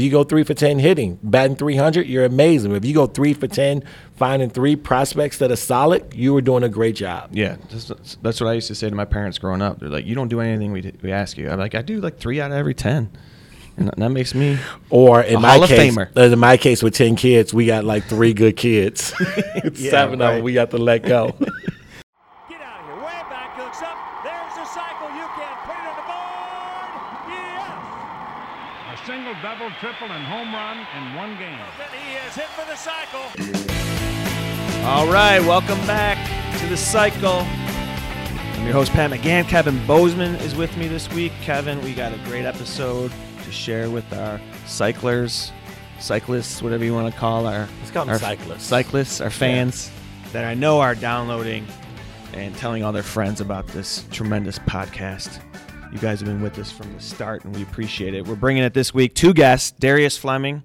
You go three for 10 hitting, batting 300, you're amazing. If you go three for 10, finding three prospects that are solid, you were doing a great job. Yeah, that's, that's what I used to say to my parents growing up. They're like, "You don't do anything we, we ask you." I'm like, "I do like three out of every ten, and that makes me." Or in A my Hall of case, Famer. uh, in my case with 10 kids, we got like three good kids. Yeah, Seven of them we got to let go. Get out of here. Way back, looks up. There's the cycle. You can put it on the board. Yes. A single, double, triple, and home run in one game. He is hit for the cycle. All right, welcome back to the cycle. I'm your host Pat McGann. Kevin Bozeman is with me this week. Kevin, we got a great episode to share with our cyclers, cyclists, whatever you want to call our Let's call them our cyclists. cyclists, our fans that I know are downloading and telling all their friends about this tremendous podcast. You guys have been with us from the start, and we appreciate it. We're bringing it this week. Two guests: Darius Fleming,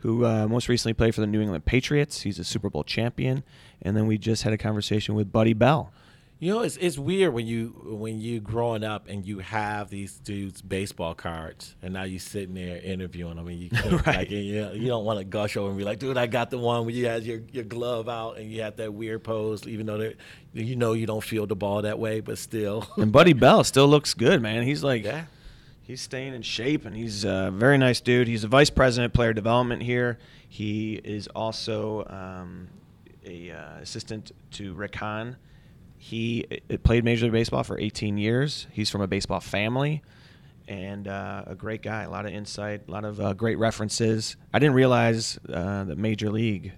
who uh, most recently played for the New England Patriots. He's a Super Bowl champion, and then we just had a conversation with Buddy Bell. You know, it's it's weird when you when you growing up and you have these dudes baseball cards, and now you sitting there interviewing them, and you Right. like you, you don't want to gush over and be like, dude, I got the one where you had your, your glove out and you had that weird pose, even though you know you don't feel the ball that way, but still. And Buddy Bell still looks good, man. He's like, Yeah. he's staying in shape, and he's a very nice dude. He's a vice president player development here. He is also um, a uh, assistant to Rick Hahn. He uh, played Major League Baseball for 18 years. He's from a baseball family, and uh, a great guy. A lot of insight, a lot of uh, great references. I didn't realize uh, that Major League,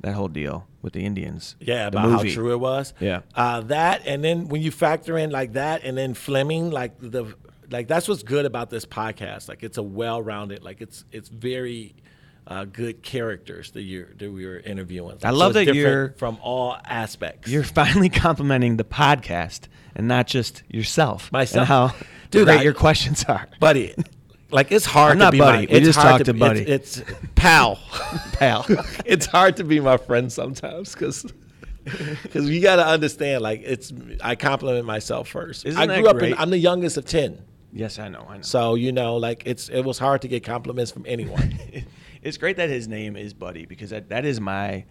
that whole deal with the Indians. Yeah, the about how true it was. Yeah. uh, that, and then when you factor in like that, and then Fleming, like the like that's what's good about this podcast. Like it's a well-rounded, like it's it's very uh, good characters that you that we were interviewing. I love it's that you're- from all aspects. You're finally complimenting the podcast and not just yourself. Myself. How Dude, great I- your questions are. buddy. Like it's hard. I'm to be buddy. My, We just talked to be- buddy. It's, it's pal. Pal. it's hard to be my friend sometimes because because you got to understand. Like it's I compliment myself 1st Isn't I grew up. In, I'm the youngest of ten. yes, I know. I know. So you know, like it's it was hard to get compliments from anyone. It's great that his name is Buddy because that, that is my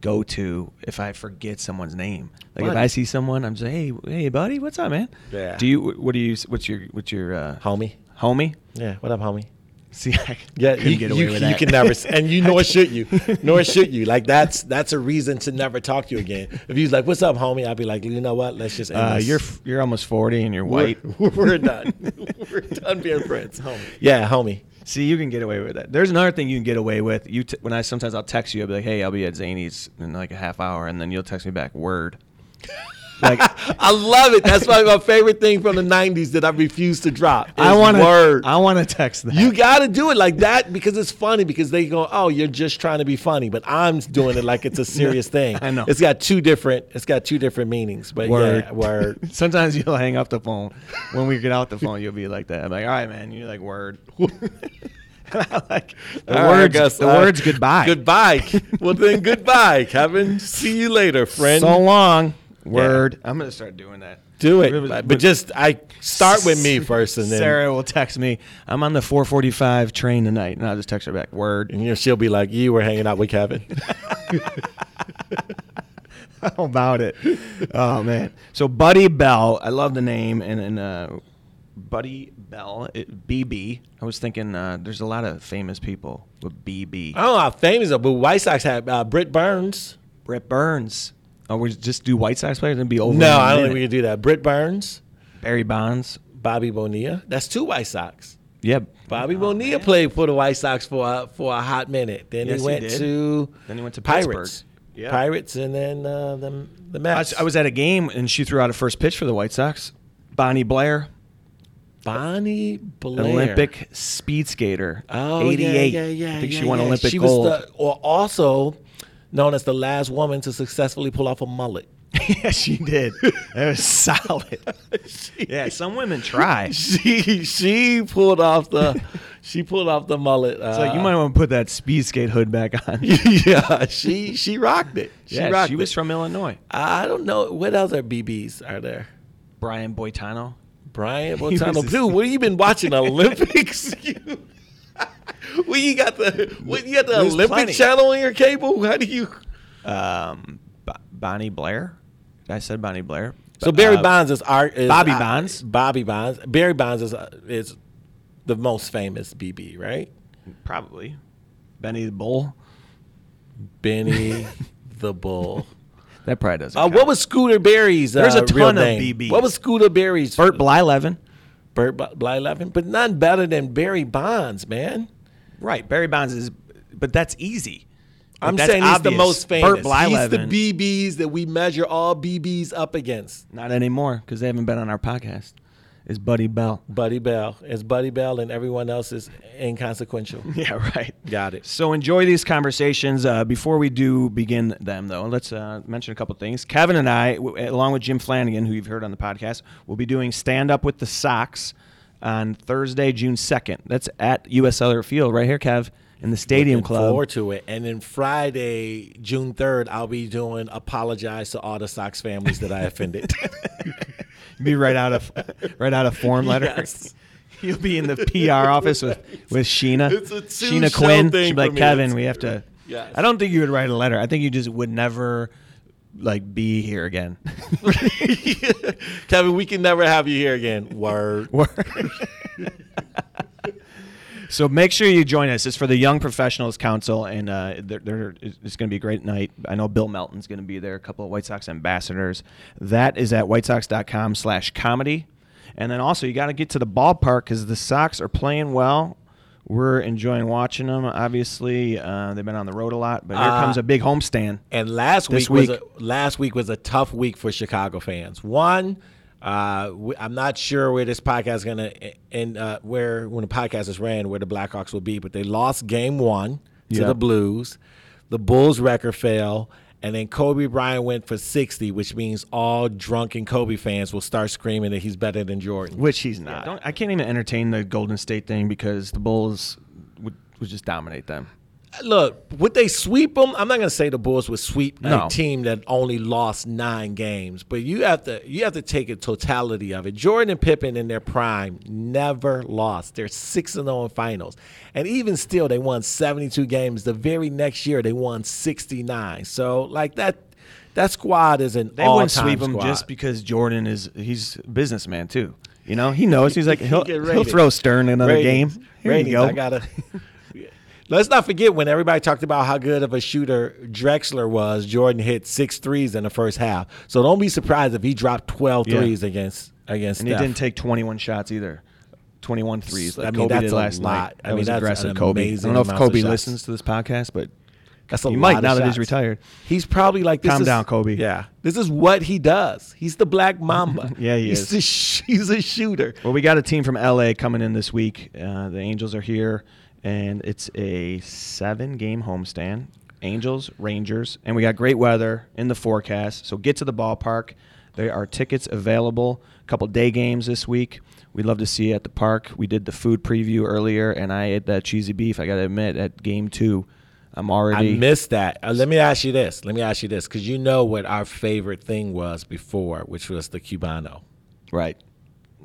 go-to if I forget someone's name. Like if I see someone, I'm just hey hey buddy, what's up, man? Yeah. Do you what do you what's your what's your uh, homie. homie? Yeah. What up, homie? See, I Yeah, you, get away you, with you can never, s- and you nor should you, nor should you. Like that's that's a reason to never talk to you again. If he's like, "What's up, homie?" I'd be like, "You know what? Let's just end Uh, this. you're you're almost 40 and you're we're, white. we're done. we're done being friends, homie. Yeah, homie. See, you can get away with that. There's another thing you can get away with. You t- when I sometimes I'll text you, I'll be like, "Hey, I'll be at Zany's in like a half hour," and then you'll text me back, "Word." Like I love it. That's probably my favorite thing from the '90s that I refuse to drop. I want to. word. I want to text that. You got to do it like that because it's funny because they go, "Oh, you're just trying to be funny," but I'm doing it like it's a serious thing. I know. It's got two different. It's got two different meanings. But word. yeah, word. Sometimes you'll hang up the phone. When we get out the phone, you'll be like that. I'm like, "All right, man." You're like, "Word." Like the All right, words. guess, the uh, words. Goodbye. Goodbye. well then, goodbye, Kevin. See you later, friend. So long. Word. I'm gonna start doing that. do it, But- but, but just I start with me first, and then Sarah will text me. I'm on the 4:45 train tonight, and I'll just text her back. Word. and she'll be like, "You were hanging out with Kevin." How about it? Oh man. So Buddy Bell, I love the name, and and uh, Buddy Bell, it, BB. I was thinking uh, there's a lot of famous people with BB. I don't know how famous, are, but White Sox had uh, Britt Burns. Brett Burns. Oh, we just do White Sox players and be over. No, I don't think we can do that. Britt Burns, Barry Bonds. Bobby Bonilla. That's two White Sox. Yep. Bobby Bonilla played for the White Sox for a, for a hot minute. Then Yes, he he went did. to Then he went to Pirates. Pittsburgh. Yeah. Pirates, and then uh, the the I Mets. was, I was at a game and she threw out a first pitch for the White Sox. Bonnie Blair, Bonnie Blair, Olympic speed skater. Oh, 88. Yeah, yeah, yeah. I think yeah, she won yeah. Olympic she gold. Was the, or also known as the last woman to successfully pull off a mullet. yeah, she did. That was solid. yeah, some women try. She she pulled off the she pulled off the mullet. Uh, like you might want to put that speed skate hood back on. yeah, she she rocked it. She yeah, rocked she was it. from Illinois. I don't know what other BBs are there. Brian Boitano. Brian was Botano. Dude, what have you been watching Olympics? You- Well, you got the what, you got the There's Olympic plenty. channel on your cable. How do you? Um, B- Bonnie Blair. I said Bonnie Blair. So Barry Uh, Bonds is art. Is, Bobby Bonds. Bobby Bonds. Barry Bonds is uh, is the most famous BB, right? Probably. Benny the Bull. Benny the Bull. That probably doesn't. Uh, count. what was Scooter Berry's? There's uh, a real ton of name? BBs. What was Scooter Berry's? Burt Blyleven. Burt Bly- Blyleven, but none better than Barry Bonds, man. Right. Barry Bonds is, but that's easy. Like, I'm that's saying he's the most famous. He's the BBs that we measure all BBs up against. Not anymore because they haven't been on our podcast. Is Buddy Bell. Buddy Bell. It's Buddy Bell and everyone else is inconsequential. Yeah, right. Got it. So enjoy these conversations. Uh, before we do begin them, though, let's uh, mention a couple things. Kevin and I, w- along with Jim Flanagan, who you've heard on the podcast, will be doing stand up with the Sox on Thursday, June second. That's at U.S. Cellular Field, right here, Kev, in the Stadium Looking Club. forward to it. And then Friday, June 3rd, I'll be doing apologize to all the Sox families that I offended. be right out of right out of form letter. Yes. You'll be in the PR office with with Sheena. Sheena Quinn. She'll be like. Kevin, we have to. Yes. I don't think you would write a letter. I think you just would never like be here again. Kevin, we can never have you here again. Word. so make sure you join us. It's for the Young Professionals Council, and uh, they're, they're, it's going to be a great night. I know Bill Melton's going to be there, a couple of White Sox ambassadors. That is at whitesox.com slash comedy. And then also, you got to get to the ballpark because the Sox are playing well. We're enjoying watching them. Obviously, uh, they've been on the road a lot, but here Uh, comes a big homestand. And last week, week- was a, last week was a tough week for Chicago fans. One, uh, we, I'm not sure where this podcast is gonna end. Uh, where when the podcast is ran, where the Blackhawks will be, but they lost Game One to Yeah. the Blues. The Bulls record fell, and then Kobe Bryant went for 60, which means all drunken Kobe fans will start screaming that he's better than Jordan. Which he's not. Don't, I can't even entertain the Golden State thing because the Bulls would, would just dominate them. Look, would they sweep them? I'm not going to say the Bulls would sweep No. a team that only lost nine games, but you have to you have to take a totality of it. Jordan and Pippen in their prime never lost. They're six and zero in finals, and even still, they won 72 games. The very next year, they won 69. So, like that, that squad is an They wouldn't sweep squad. just because Jordan is he's a businessman too. You know, he knows he's like he'll, he'll throw Stern another Ratings. game. Here Ratings, you go. I gotta. Let's not forget when everybody talked about how good of a shooter Drexler was. Jordan hit six threes in the first half, so don't be surprised if he dropped 12 Yeah. threes against against. and he didn't take 21 shots either. 21 threes like I mean, Kobe that's did a last lot. night. I That mean, was that's aggressive, Kobe. I don't know if Kobe listens to this podcast, but That's a he lot might of now that he's retired. He's probably like this Calm is- down, Kobe. Yeah, this is what he does. He's the Black Mamba. Yeah, he he's is. A sh- he's a shooter. Well, we got a team from LA coming in this week. Uh, the Angels are here, and it's a seven-game homestand. Angels, Rangers, and we got great weather in the forecast. So get to the ballpark. There are tickets available. A couple day games this week. We'd love to see you at the park. We did the food preview earlier, and I ate that cheesy beef. I got to admit, at game two, I'm already. I missed that. Uh, let me ask you this. Let me ask you this, because you know what our favorite thing was before, which was the Cubano. right.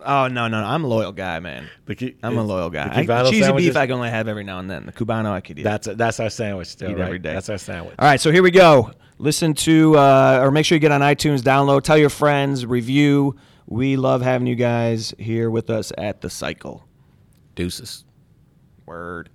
Oh no, no, no! I'm a loyal guy, man. The Cu- I'm a loyal the guy. I, Cubano cheesy sandwiches? beef I can only have every now and then. The Cubano I could eat. That's that's our sandwich still, Eat right? every day. That's our sandwich. All right, so here we go. Listen to, uh, or make sure you get on iTunes, download, tell your friends, review. We love having you guys here with us at the cycle. Deuces. Word.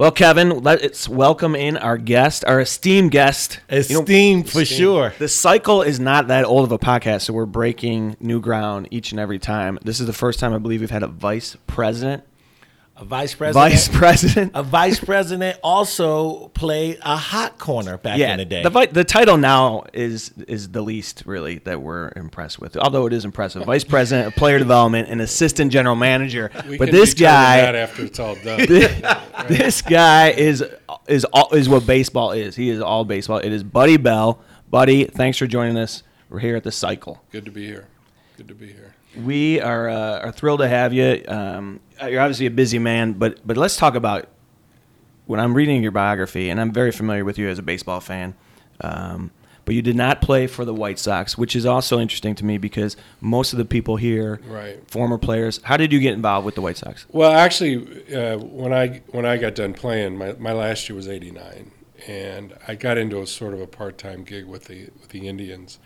Well, Kevin, let's welcome in our guest, our esteemed guest. You know, Esteemed for sure. the cycle is not that old of a podcast, so we're breaking new ground each and every time. This is the first time I believe we've had a vice president. A vice president. Vice president. A vice president also played a hot corner back yeah, in the day. The, vi- the title now is is the least really that we're impressed with. Although it is impressive, vice president of player development and assistant general manager. We but can this guy, that after it's all done. this guy is is all, is what baseball is. He is all baseball. It is Buddy Bell. Buddy, thanks for joining us. We're here at the cycle. Good to be here. Good to be here. We are uh, are thrilled to have you. Um, you're obviously a busy man, but but let's talk about when I'm reading your biography, and I'm very familiar with you as a baseball fan. Um, but you did not play for the White Sox, which is also interesting to me because most of the people here, Right. former players. How did you get involved with the White Sox? Well, actually, uh, when I when I got done playing, my, my last year was '89, and I got into a sort of a part time gig with the with the Indians,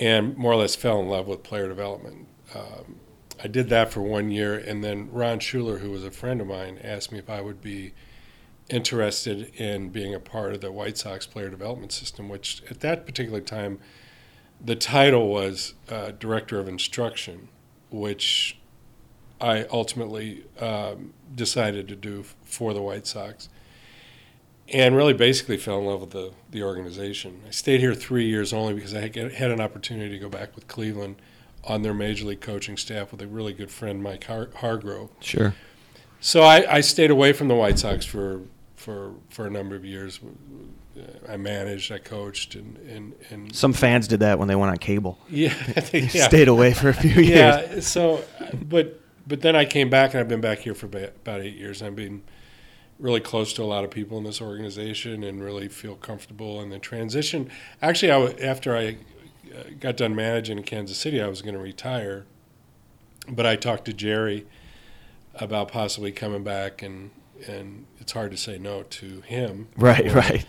and more or less fell in love with player development. Um, I did that for one year, and then Ron Schueler, who was a friend of mine, asked me if I would be interested in being a part of the White Sox player development system, which at that particular time, the title was uh, director of instruction, which I ultimately um, decided to do f- for the White Sox, and really basically fell in love with the the organization. I stayed here three years only because I had, had an opportunity to go back with Cleveland on their major league coaching staff with a really good friend, Mike Har- Hargrove. Sure. So I, I stayed away from the White Sox for for for a number of years. I managed, I coached, and and, and Some fans did that when they went on cable. yeah, yeah. Stayed away for a few years. Yeah. So, but but then I came back, and I've been back here for about eight years. I've been really close to a lot of people in this organization, and really feel comfortable in the transition. Actually, I w- after I uh, got done managing in Kansas City, I was going to retire, but I talked to Jerry about possibly coming back, and and it's hard to say no to him. Right, right.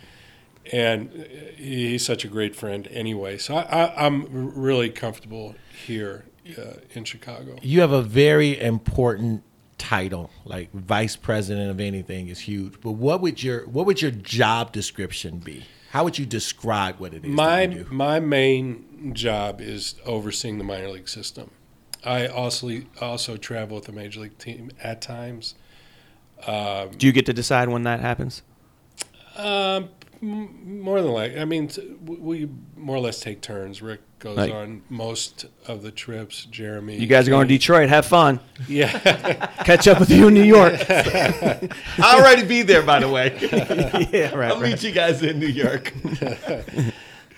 and uh, he's such a great friend anyway. So I, I'm really comfortable here uh, in Chicago. You have a very important title, like vice president of anything is huge. But what would your what would your job description be? How would you describe what it is? My that you do? my main job is overseeing the minor league system. I also also travel with the major league team at times. Um, Do you get to decide when that happens? Um, m- more than like, I mean, t- w- we more or less take turns. Rick goes Right. on most of the trips. Jeremy, You guys are going to Detroit. Have fun. Yeah, Catch up with you in New York. I'll already be there, by the way. yeah, right. I'll meet you guys in New York.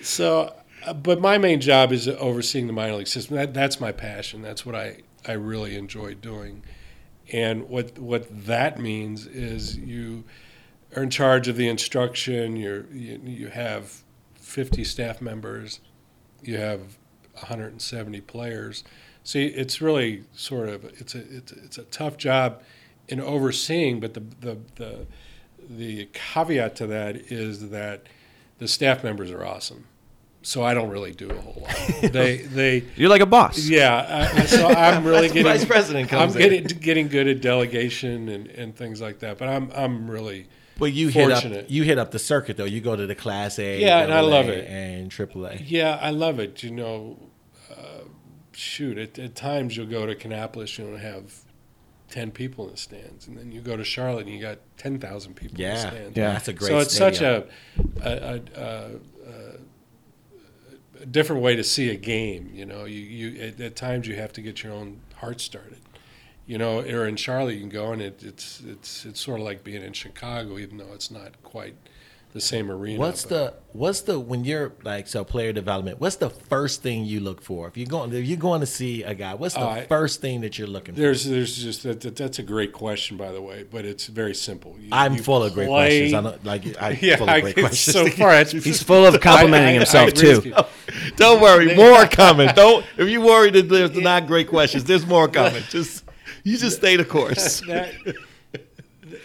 So, uh, but my main job is overseeing the minor league system. That, that's my passion. That's what I, I really enjoy doing. And what what that means is you are in charge of the instruction. You're, you you have 50 staff members. You have 170 players. See, it's really sort of it's a it's a, it's a tough job in overseeing. But the the the the caveat to that is that the staff members are awesome. So I don't really do a whole lot. They they You're like a boss. yeah. I, so I'm really getting vice president I'm in. getting getting good at delegation and, and things like that. But I'm I'm really But you hit up you hit up the circuit though. You go to the Class A, Yeah, and I love it. and AAA. Yeah. I love it. You know, uh, shoot. At, at times you'll go to Kannapolis, you don't have ten people in the stands, and then you go to Charlotte and you got ten thousand people in the Yeah, stands. Yeah. that's a great. so it's stadium. such a, a, a, a, a different way to see a game. You know, you, you at, at times you have to get your own heart started. You know, or in Charlotte you can go and it, it's it's it's sort of like being in Chicago, even though it's not quite the same arena. What's but- the what's the when you're like so player development? What's the first thing you look for if you're going if you're going to see a guy? What's the I- first thing that you're looking for? There's there's just that, that that's a great question by the way, but it's very simple. You- I'm you full of great questions. I don't like I Yeah, full of great questions. so far He's full of complimenting I- I- himself I too. don't worry, more coming. Don't if you worry that there's not great questions, there's more coming. Just you just stay the course. that,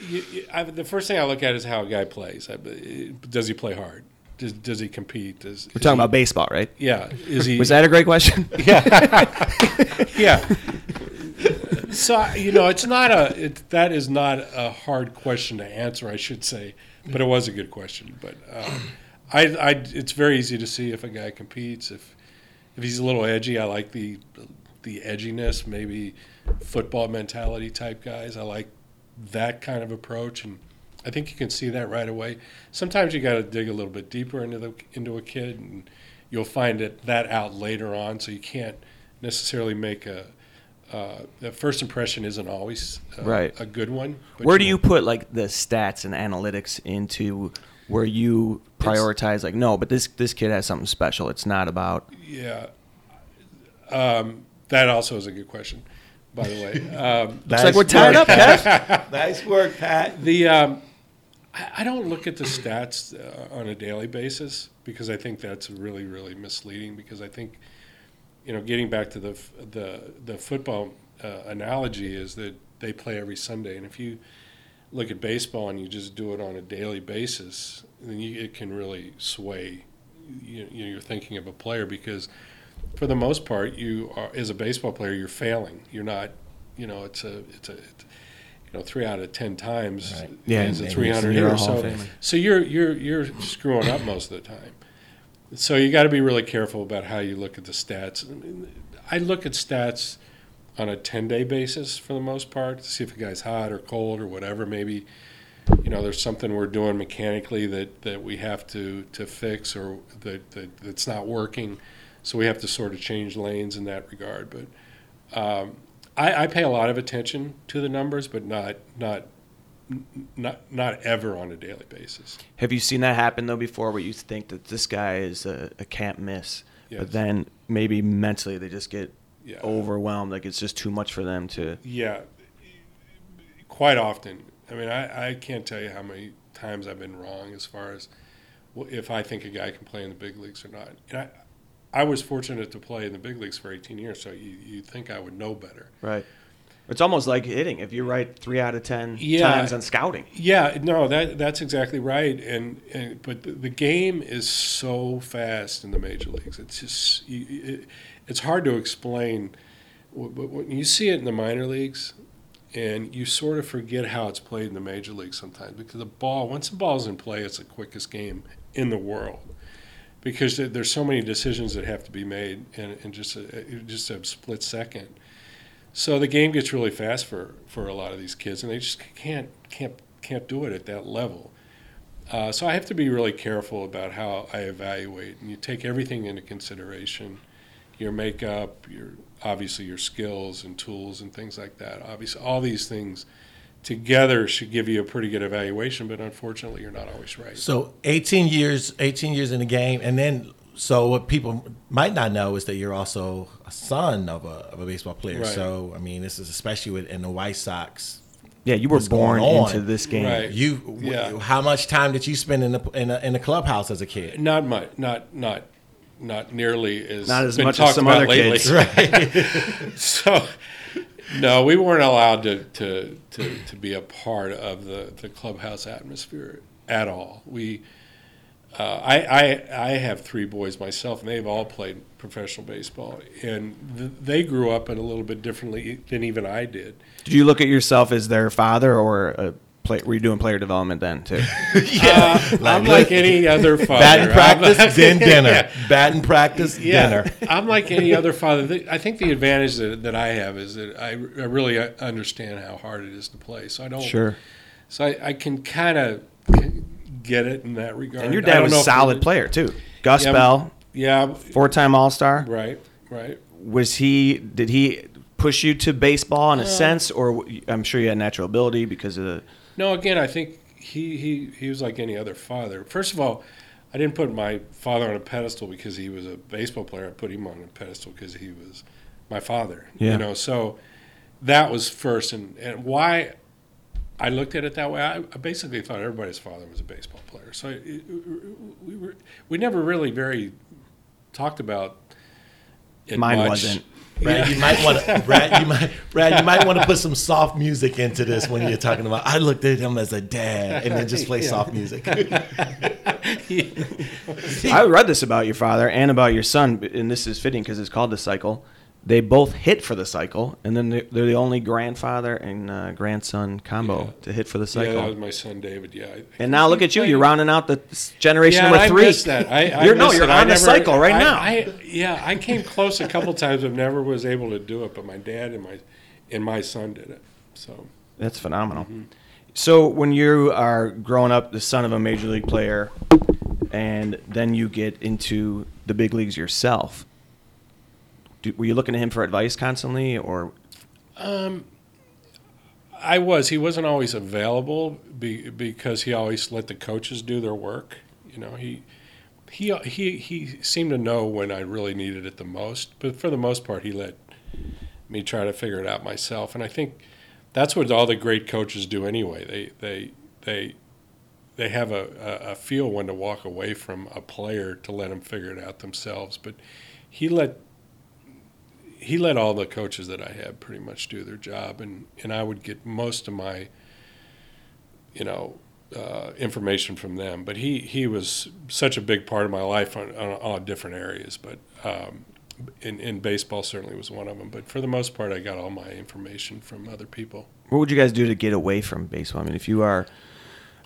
you, you, I, the first thing I look at is how a guy plays. I, does he play hard? Does, does he compete? Does, We're talking about baseball, right? Yeah. Is he? Was that a great question? yeah. Yeah. So you know, it's not a. It, that is not a hard question to answer. I should say, but it was a good question. But um, I, I, it's very easy to see if a guy competes. If if he's a little edgy, I like the the edginess. Maybe football mentality type guys. I like that kind of approach, and I think you can see that right away. Sometimes you got to dig a little bit deeper into the into a kid, and you'll find it that out later on. So you can't necessarily make a uh, the first impression isn't always uh, Right. a good one. Where do you put like the stats and analytics into where you prioritize like no, but this this kid has something special. It's not about Yeah, um, that also is a good question. By the way, um, Looks like we're tied up, Kev. nice work, Pat. the um, I, I don't look at the stats uh, on a daily basis because I think that's really, really misleading. Because I think, you know, getting back to the the the football uh, analogy is that they play every Sunday, and if you look at baseball and you just do it on a daily basis, then you, it can really sway you, you know, you're thinking of a player because for the most part you are as a baseball player you're failing. You're not you know it's a it's a it's, you know three out of ten times Right. Yeah, is a 300 you're a hitter Hall of so so you're you're you're screwing up most of the time. So you got to be really careful about how you look at the stats. I, mean, I look at stats on a 10 day basis for the most part to see if a guy's hot or cold or whatever. Maybe you know there's something we're doing mechanically that, that we have to, to fix or that, that that's not working so we have to sort of change lanes in that regard but um, I, I pay a lot of attention to the numbers but not not not not ever on a daily basis Have you seen that happen though before, where you think that this guy is a, a can't miss, Yes. but then maybe mentally they just get Yeah. overwhelmed, like it's just too much for them to. Yeah, quite often. I mean, I, I can't tell you how many times I've been wrong as far as if I think a guy can play in the big leagues or not. And I, I was fortunate to play in the big leagues for 18 years, so you you think I would know better. Right. It's almost like hitting. If you write three out of ten Yeah. times on scouting, Yeah, no, that that's exactly right. And, and but the, the game is so fast in the major leagues. It's just you, it, it's hard to explain. But when you see it in the minor leagues, and you sort of forget how it's played in the major leagues sometimes because the ball, once the ball's in play, it's the quickest game in the world. Because there's so many decisions that have to be made in, in just a, just a split second. So the game gets really fast for, for a lot of these kids, and they just can't can't can't do it at that level. Uh, so I have to be really careful about how I evaluate, and you take everything into consideration, your makeup, your obviously your skills and tools and things like that. Obviously, all these things together should give you a pretty good evaluation, but unfortunately, you're not always right. So 18 years, 18 years in the game, and then so what people might not know is that you're also a son of a, of a baseball player. Right. So I mean, this is especially with in the White Sox. yeah, you were born into this game. Right. You, w- Yeah. how much time did you spend in the in the, in the clubhouse as a kid? Not much, not not not nearly as Not as been much as talked some about other lately. kids. so no, we weren't allowed to, to, to, to be a part of the, the clubhouse atmosphere at all. We, uh, I, I, I have three boys myself, and they've all played professional baseball, and th- they grew up in a little bit differently than even I did. Did you look at yourself as their father, or a play, were you doing player development then too? Uh, I'm like any other father. Batting practice, I'm- then dinner. Yeah. Batting practice, Yeah, dinner. I'm like any other father. I think the advantage that, that I have is that I, I really uh, understand how hard it is to play. So I don't. Sure. So I, I can kind of get it in that regard. And your dad was a solid it- player too. Gus Yeah, Bell, Yeah, four-time All-Star. right, right. Was he? Did he push you to baseball Uh, in a sense, or I'm sure you had natural ability because of the. No, again, I think he, he, he was like any other father. First of all, I didn't put my father on a pedestal because he was a baseball player. I put him on a pedestal because he was my father. Yeah. You know, so that was first. And, and why I looked at it that way, I, basically thought everybody's father was a baseball player. So it, we, were, we never really very talked about it Mine much. wasn't. Brad, you might want to Brad, you might Brad, you might want to put some soft music into this when you're talking about. I looked at him as a dad, and then just play Yeah. soft music. I read this about your father and about your son, and this is fitting because it's called the cycle. They both hit for the cycle, and then they're they're the only grandfather and uh, grandson combo Yeah. to hit for the cycle. Yeah, that was my son David. Yeah. I- and now look at you, you're rounding out the generation Yeah, number I three. missed that. I, I you're no, you're it. I on the never- cycle right I- now. I, yeah, I came close a couple times, but never was able to do it. But my dad and my and my son did it. So That's phenomenal. Mm-hmm. So when you are growing up, the son of a major league player, and then you get into the big leagues yourself, do, were you looking to him for advice constantly, or um, I was. He wasn't always available be, because he always let the coaches do their work. You know, he he he he seemed to know when I really needed it the most. But for the most part, he let me try to figure it out myself. And I think that's what all the great coaches do anyway. They they they they have a, a feel when to walk away from a player to let them figure it out themselves. But he let he let all the coaches that I had pretty much do their job, and and I would get most of my you know uh, information from them. But he he was such a big part of my life on, on, on different areas. But um, in, in baseball certainly was one of them. But for the most part, I got all my information from other people. What would you guys do to get away from baseball? I mean, if you are,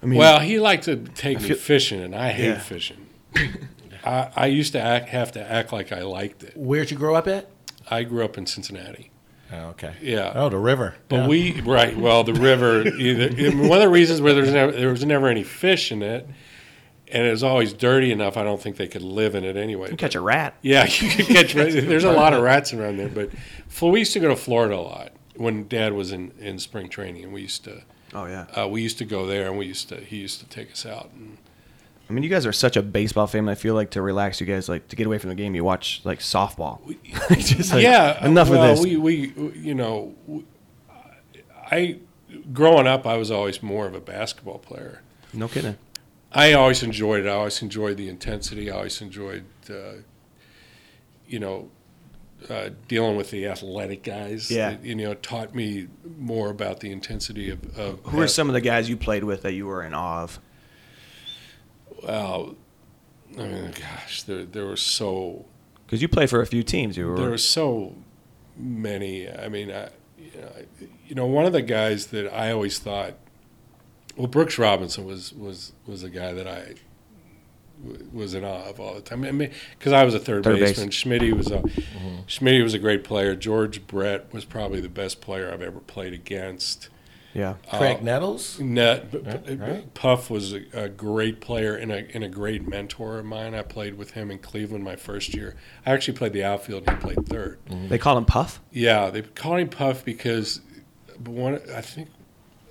I mean, well, he liked to take me fishing, and I hate Yeah. fishing. I, I used to act, have to act like I liked it. Where'd you grow up at? I grew up in Cincinnati. Oh, okay. Yeah. Oh, the river. But Yeah. we right, well, the river. Either, one of the reasons where there's never, there was never any fish in it, and it was always dirty enough. I don't think they could live in it anyway. you catch a rat. Yeah, you could catch. There's a lot of rats around there, but Fl- we used to go to Florida a lot when Dad was in, in spring training, and we used to Oh yeah. uh, we used to go there, and we used to he used to take us out. And I mean, you guys are such a baseball family. I feel like to relax, you guys like to get away from the game. You watch like softball. Just like, yeah, enough well, of this. We we you know, I growing up, I was always more of a basketball player. no kidding. I always enjoyed it. I always enjoyed the intensity. I always enjoyed, uh, you know, uh, dealing with the athletic guys. Yeah. It, you know, it taught me more about the intensity of. of Who are some of the guys you played with that you were in awe of? Well, I mean, gosh, there there were so Because you play for a few teams. You were. there were so many. I mean, I, you, know, I- you know, one of the guys that I always thought, well, Brooks Robinson was was was a guy that I w- was in awe of all the time. I mean, because I was a third, Third base. baseman. Schmitty was a mm-hmm. Schmitty was a great player. George Brett was probably the best player I've ever played against. Yeah. Graig Uh, Nettles. Net, Right, but right. Puff was a, a great player and a, and a great mentor of mine. I played with him in Cleveland my first year. I actually played the outfield. and He played third. They call him Puff. Yeah, they called him Puff because one. I think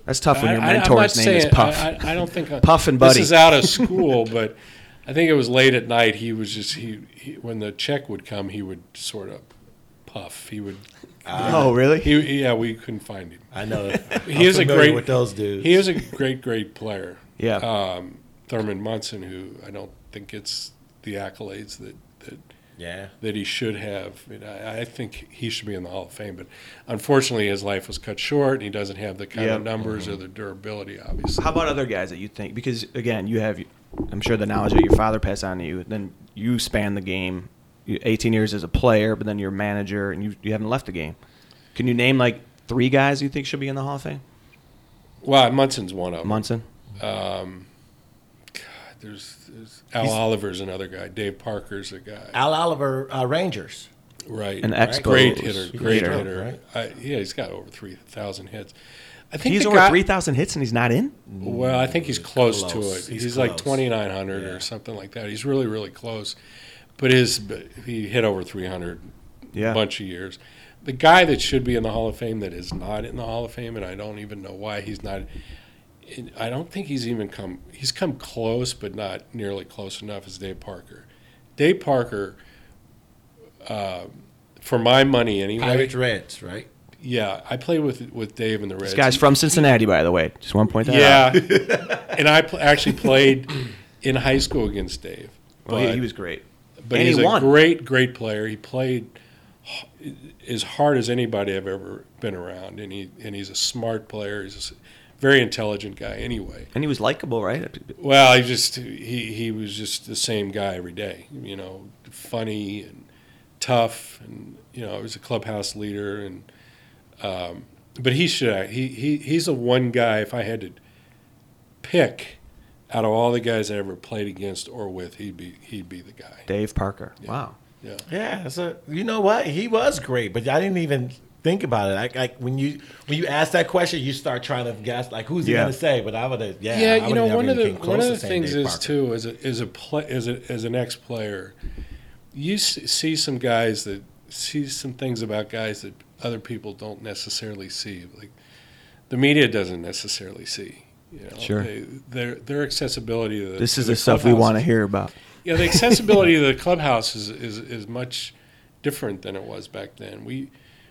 That's tough when your I- I- mentor's not name is Puff. I, I, I don't think Puff and This Buddy. is out of school, but I think it was late at night. He was just he, he when the check would come, he would sort of puff. He would. Oh, really? He yeah, we couldn't find him. I know. He is a great with those dudes. He is a great great player. yeah. Um, Thurman Munson, who I don't think gets the accolades that that yeah. that he should have. And I, I think he should be in the Hall of Fame, but unfortunately, his life was cut short, and he doesn't have the kind Yep. of numbers or the durability, obviously. How about other guys that you think? Because again, you have, I'm sure the knowledge that your father passed on to you. Then you span the game, 18 years as a player, but then you're a manager, and you you haven't left the game. Can you name like three guys you think should be in the Hall of Fame? Well, Munson's one of them. Munson. Um, God, there's, there's Al He's- Oliver's another guy. Dave Parker's a guy. Al Oliver uh, Rangers. right. An Expos Great hitter. Great hitter, hitter. right? I, yeah, he's got over 3,000 hits. I think He's over guy- 3,000 hits and he's not in. Well, I think he's close, to it. He's He's, like 2,900 Yeah. or something like that. He's really, really close. But his he hit over 300 Yeah. a bunch of years. The guy that should be in the Hall of Fame that is not in the Hall of Fame, and I don't even know why he's not. I don't think he's even come. He's come close, but not nearly close enough. Is Dave Parker? Dave Parker, uh, for my money anyway. Pirates Reds, right? Yeah, I played with with Dave in the Reds. This guy's from Cincinnati, by the way. Just one point that out. Yeah, and I pl- actually played in high school against Dave. Well, he, he was great. But and he's he a great, great player. He played as hard as anybody I've ever been around, and he and he's a smart player. He's a very intelligent guy. Anyway, And he was likable, right? well, he just he he was just the same guy every day. You know, funny and tough, and you know, he was a clubhouse leader. And um, but he should he he he's the one guy. If I had to pick out of all the guys I ever played against or with, he'd be he'd be the guy. Dave Parker. Wow. Yeah. Yeah. That's a, you know what? He was great, but I didn't even think about it. Like, like when you when you ask that question, you start trying to guess like who's he Yeah. going to say? But I would have yeah. Yeah, you know, one of the one of the things Dave is Parker. too as a as a play as a as an ex player, you see some guys that see some things about guys that other people don't necessarily see, like the media doesn't necessarily see. You know, Sure. they, their their accessibility. To the, This to is the the stuff we want to hear about. Yeah, the accessibility of the clubhouse is, is is much different than it was back then. We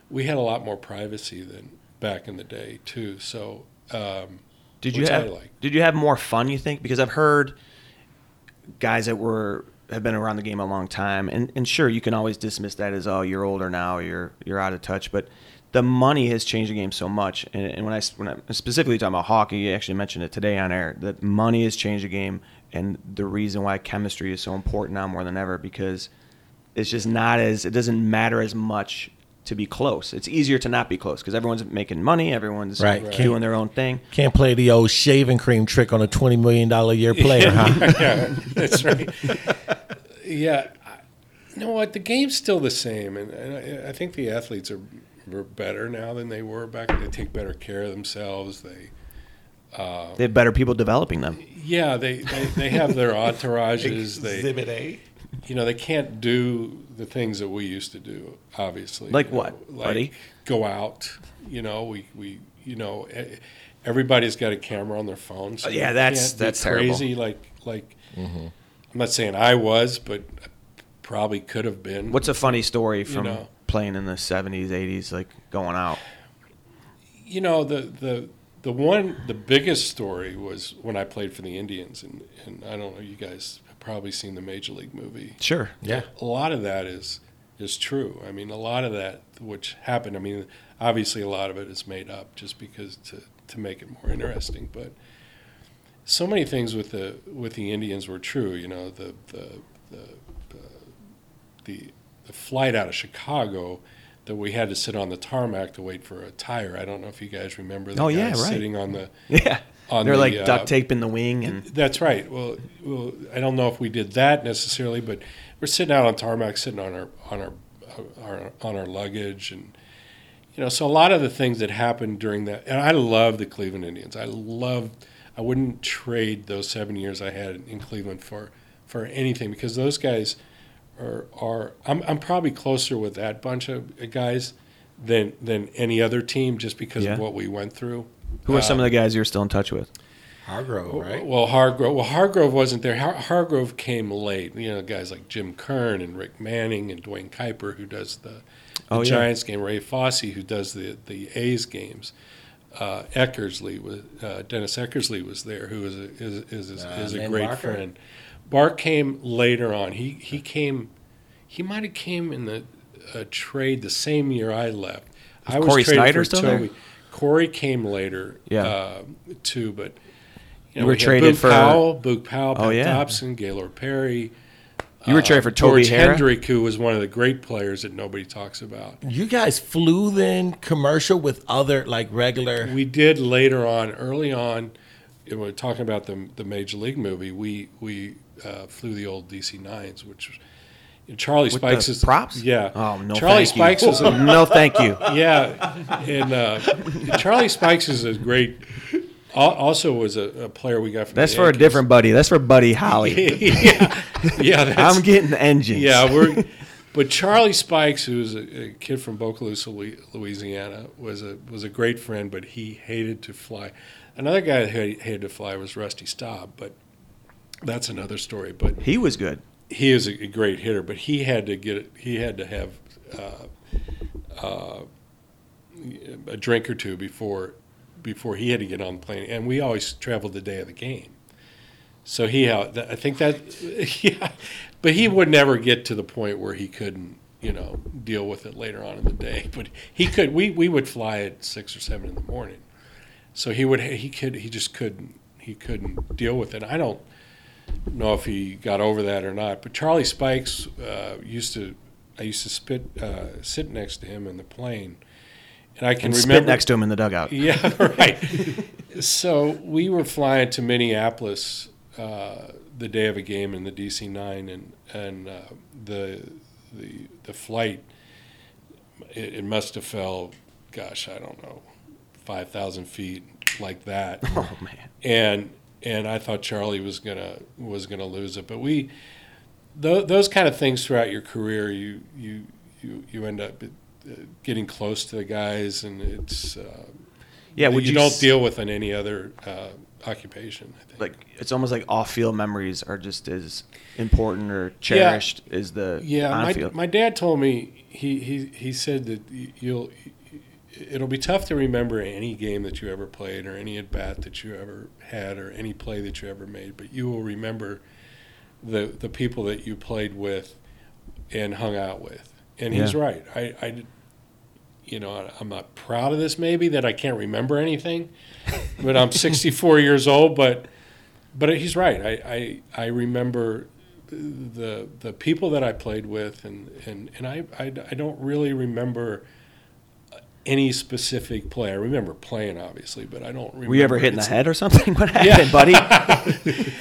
we had a lot more privacy than back in the day too. So um, Did you have like. Did you have more fun? You think? Because I've heard guys that were have been around the game a long time, and, and sure, you can always dismiss that as oh, you're older now, you're you're out of touch. But the money has changed the game so much, and, and when I when I'm specifically talking about hockey, you actually mentioned it today on air that money has changed the game, and the reason why chemistry is so important now more than ever because it's just not as it doesn't matter as much to be close. It's easier to not be close because everyone's making money, everyone's Right. Right. doing their own thing. Can't play the old shaving cream trick on a twenty million dollar year player, huh? yeah, that's right. yeah, I- you know what? The game's still the same, and, and I, I think the athletes are, are better now than they were back. They take better care of themselves. They, uh, They have better people developing them. yeah, they, they, they have their entourages. they, Exhibit A. you know, they can't do the things that we used to do. Obviously, Like You know, what, like buddy? Go out. You know, we we you know, everybody's got a camera on their phone. So Oh, yeah, they that's- can't that's terrible. crazy. Like like, mm-hmm. I'm not saying I was, but probably could have been. What's a funny story from know. Playing in the 70s, 80s, like going out? you know the the the one the biggest story was when I played for the Indians, and and I don't know, you guys have probably seen the Major League movie. Sure. Yeah. a lot of that is is true. I mean, a lot of that which happened. I mean, obviously, a lot of it is made up just because to to make it more interesting. But so many things with the with the Indians were true. You know, the the the the, the flight out of Chicago that we had to sit on the tarmac to wait for a tire. I don't know if you guys remember. The Oh, yeah, right. sitting on the Yeah. On They're the, like uh, duct in the wing and that's right. Well, well, I don't know if we did that necessarily, but we're sitting out on tarmac, sitting on our on our, our on our luggage, and you know, so a lot of the things that happened during that. And I love the Cleveland Indians. I love. I wouldn't trade those seven years I had in Cleveland for for anything because those guys are are. I'm I'm probably closer with that bunch of guys than than any other team just because Yeah. of what we went through. who are some of the guys you're still in touch with? Hargrove, right? Well, Hargrove. Well, Hargrove wasn't there. Har- Hargrove came late. You know, guys like Jim Kern and Rick Manning and Duane Kuiper, who does the, the Oh, yeah. Giants game. Ray Fosse, who does the the A's games. Uh, Eckersley was uh, Dennis Eckersley was there, who is a, is is, is, Uh, is a great Barker? friend. Bark came later on. He he came. He might have came in the uh, trade the same year I left. I was Cory Snyder for still there? Cory came later, Yeah. uh, too, but you, You were we had traded Boog for- Powell, Boog Powell, Oh, yeah. Dobson, Gaylord Perry. You were uh, traded for Toby George Harrah? Hendrick, who was one of the great players that nobody talks about. You guys flew then commercial with other like regular. We did later on, early on, when we we're talking about the the Major League movie. We we uh, flew the old DC nines, which was Charlie With Spikes the is props? Yeah. Oh, no Charlie Spikes you. is a, no, thank you. yeah, and uh, Charlie Spikes is a great. Also, was a, a player we got from. That's the for a different buddy. That's for Buddy Holly. yeah, yeah. That's, I'm getting engines. yeah, we're. But Charlie Spikes, who's a, a kid from Bogalusa, Louisiana, was a was a great friend, but he hated to fly. Another guy who hated to fly was Rusty Staub, but that's another story. But he was good. he is a, great hitter, but he had to get he had to have uh, uh, a drink or two before before he had to get on the plane, and we always traveled the day of the game. So he, I think that, yeah, but he would never get to the point where he couldn't, you know, deal with it later on in the day. But he could. We we would fly at six or seven in the morning, so he would he could he just couldn't he couldn't deal with it. I don't know if he got over that or not. But Charlie Spikes uh, used to. I used to spit, uh, sit next to him in the plane, and I can And remember spit next to him in the dugout. yeah, right. so we were flying to Minneapolis uh, the day of a game in the DC nine, and and uh, the the the flight it, it must have fell, gosh, I don't know, five thousand feet like that, Oh man. and and I thought Charlie was gonna was gonna lose it, but we. Th- those kind of things throughout your career, you you you, you end up uh, getting close to the guys, and it's uh, Yeah, you, you don't s- deal with in any other uh, occupation. I think. Like it's almost like off-field memories are just as important or cherished as the yeah, my, my dad told me he, he he said that you'll it'll be tough to remember any game that you ever played or any at bat that you ever had or any play that you ever made, but you will remember the the people that you played with and hung out with. And he's right. I, I you know, I- I'm not proud of this maybe that I can't remember anything, but I'm 64 years old. But but he's right. I, I I remember the the people that I played with, and and and I I, I don't really remember any specific play. I remember playing obviously, but I don't. remember Were you ever hit in the head or something? What happened, buddy?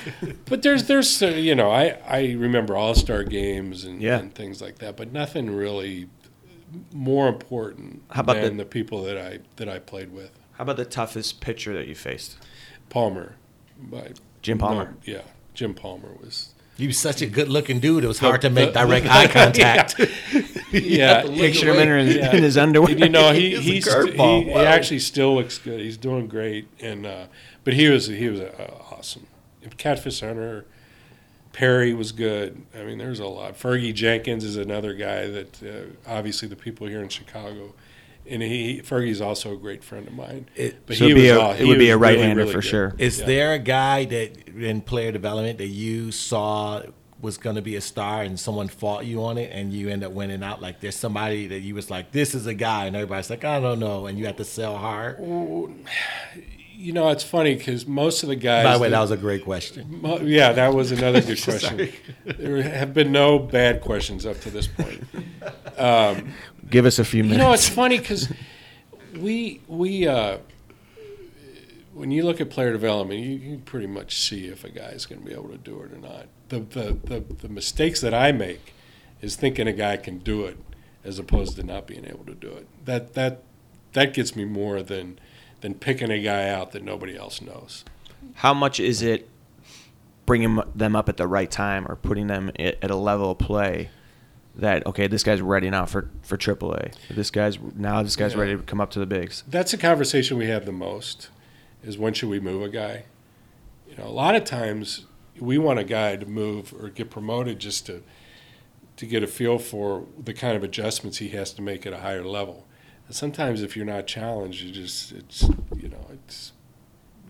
But there's there's uh, you know I I remember All Star games and, Yeah. and things like that, but nothing really more important How about than the- the people that I that I played with. How about the toughest pitcher that you faced? Palmer, by Jim Palmer. no, yeah, Jim Palmer was. He was such a good-looking dude. It was hard to make direct eye contact. Yeah, Picture him in his, Yeah. in his underwear. And, you know he It's a he's, curveball. he, he actually still looks good. He's doing great, and uh, but he was he was uh, awesome. Catfish Hunter, Perry was good. I mean, there's a lot. Fergie Jenkins is another guy that uh, obviously the people here in Chicago, and he Fergie's also a great friend of mine. It- but So it'd be a- aw- it would be a was really, right-hander really for good. sure. Is Yeah. there a guy that in player development that you saw was going to be a star and someone fought you on it and you end up winning out? Like there's somebody that you was like, this is a guy, and everybody's like, I don't know, and you have to sell hard. You know, it's funny because most of the guys. By the way, that was a great question. Mo- Yeah, that was another good question. There have been no bad questions up to this point. Um, Give us a few minutes. You minutes. know, it's funny because we we uh, when you look at player development, you, you can pretty much see if a guy's going to be able to do it or not. The, the the the mistakes that I make is thinking a guy can do it as opposed to not being able to do it. That that that gets me more than than picking a guy out that nobody else knows. How much is it bringing them up at the right time or putting them at at a level of play that okay, this guy's ready now for for AAA. This guy's now this guy's Yeah. ready to come up to the bigs. that's a conversation we have the most is when should we move a guy you know a lot of times we want a guy to move or get promoted just to to get a feel for the kind of adjustments he has to make at a higher level and sometimes if you're not challenged you just it's you know it's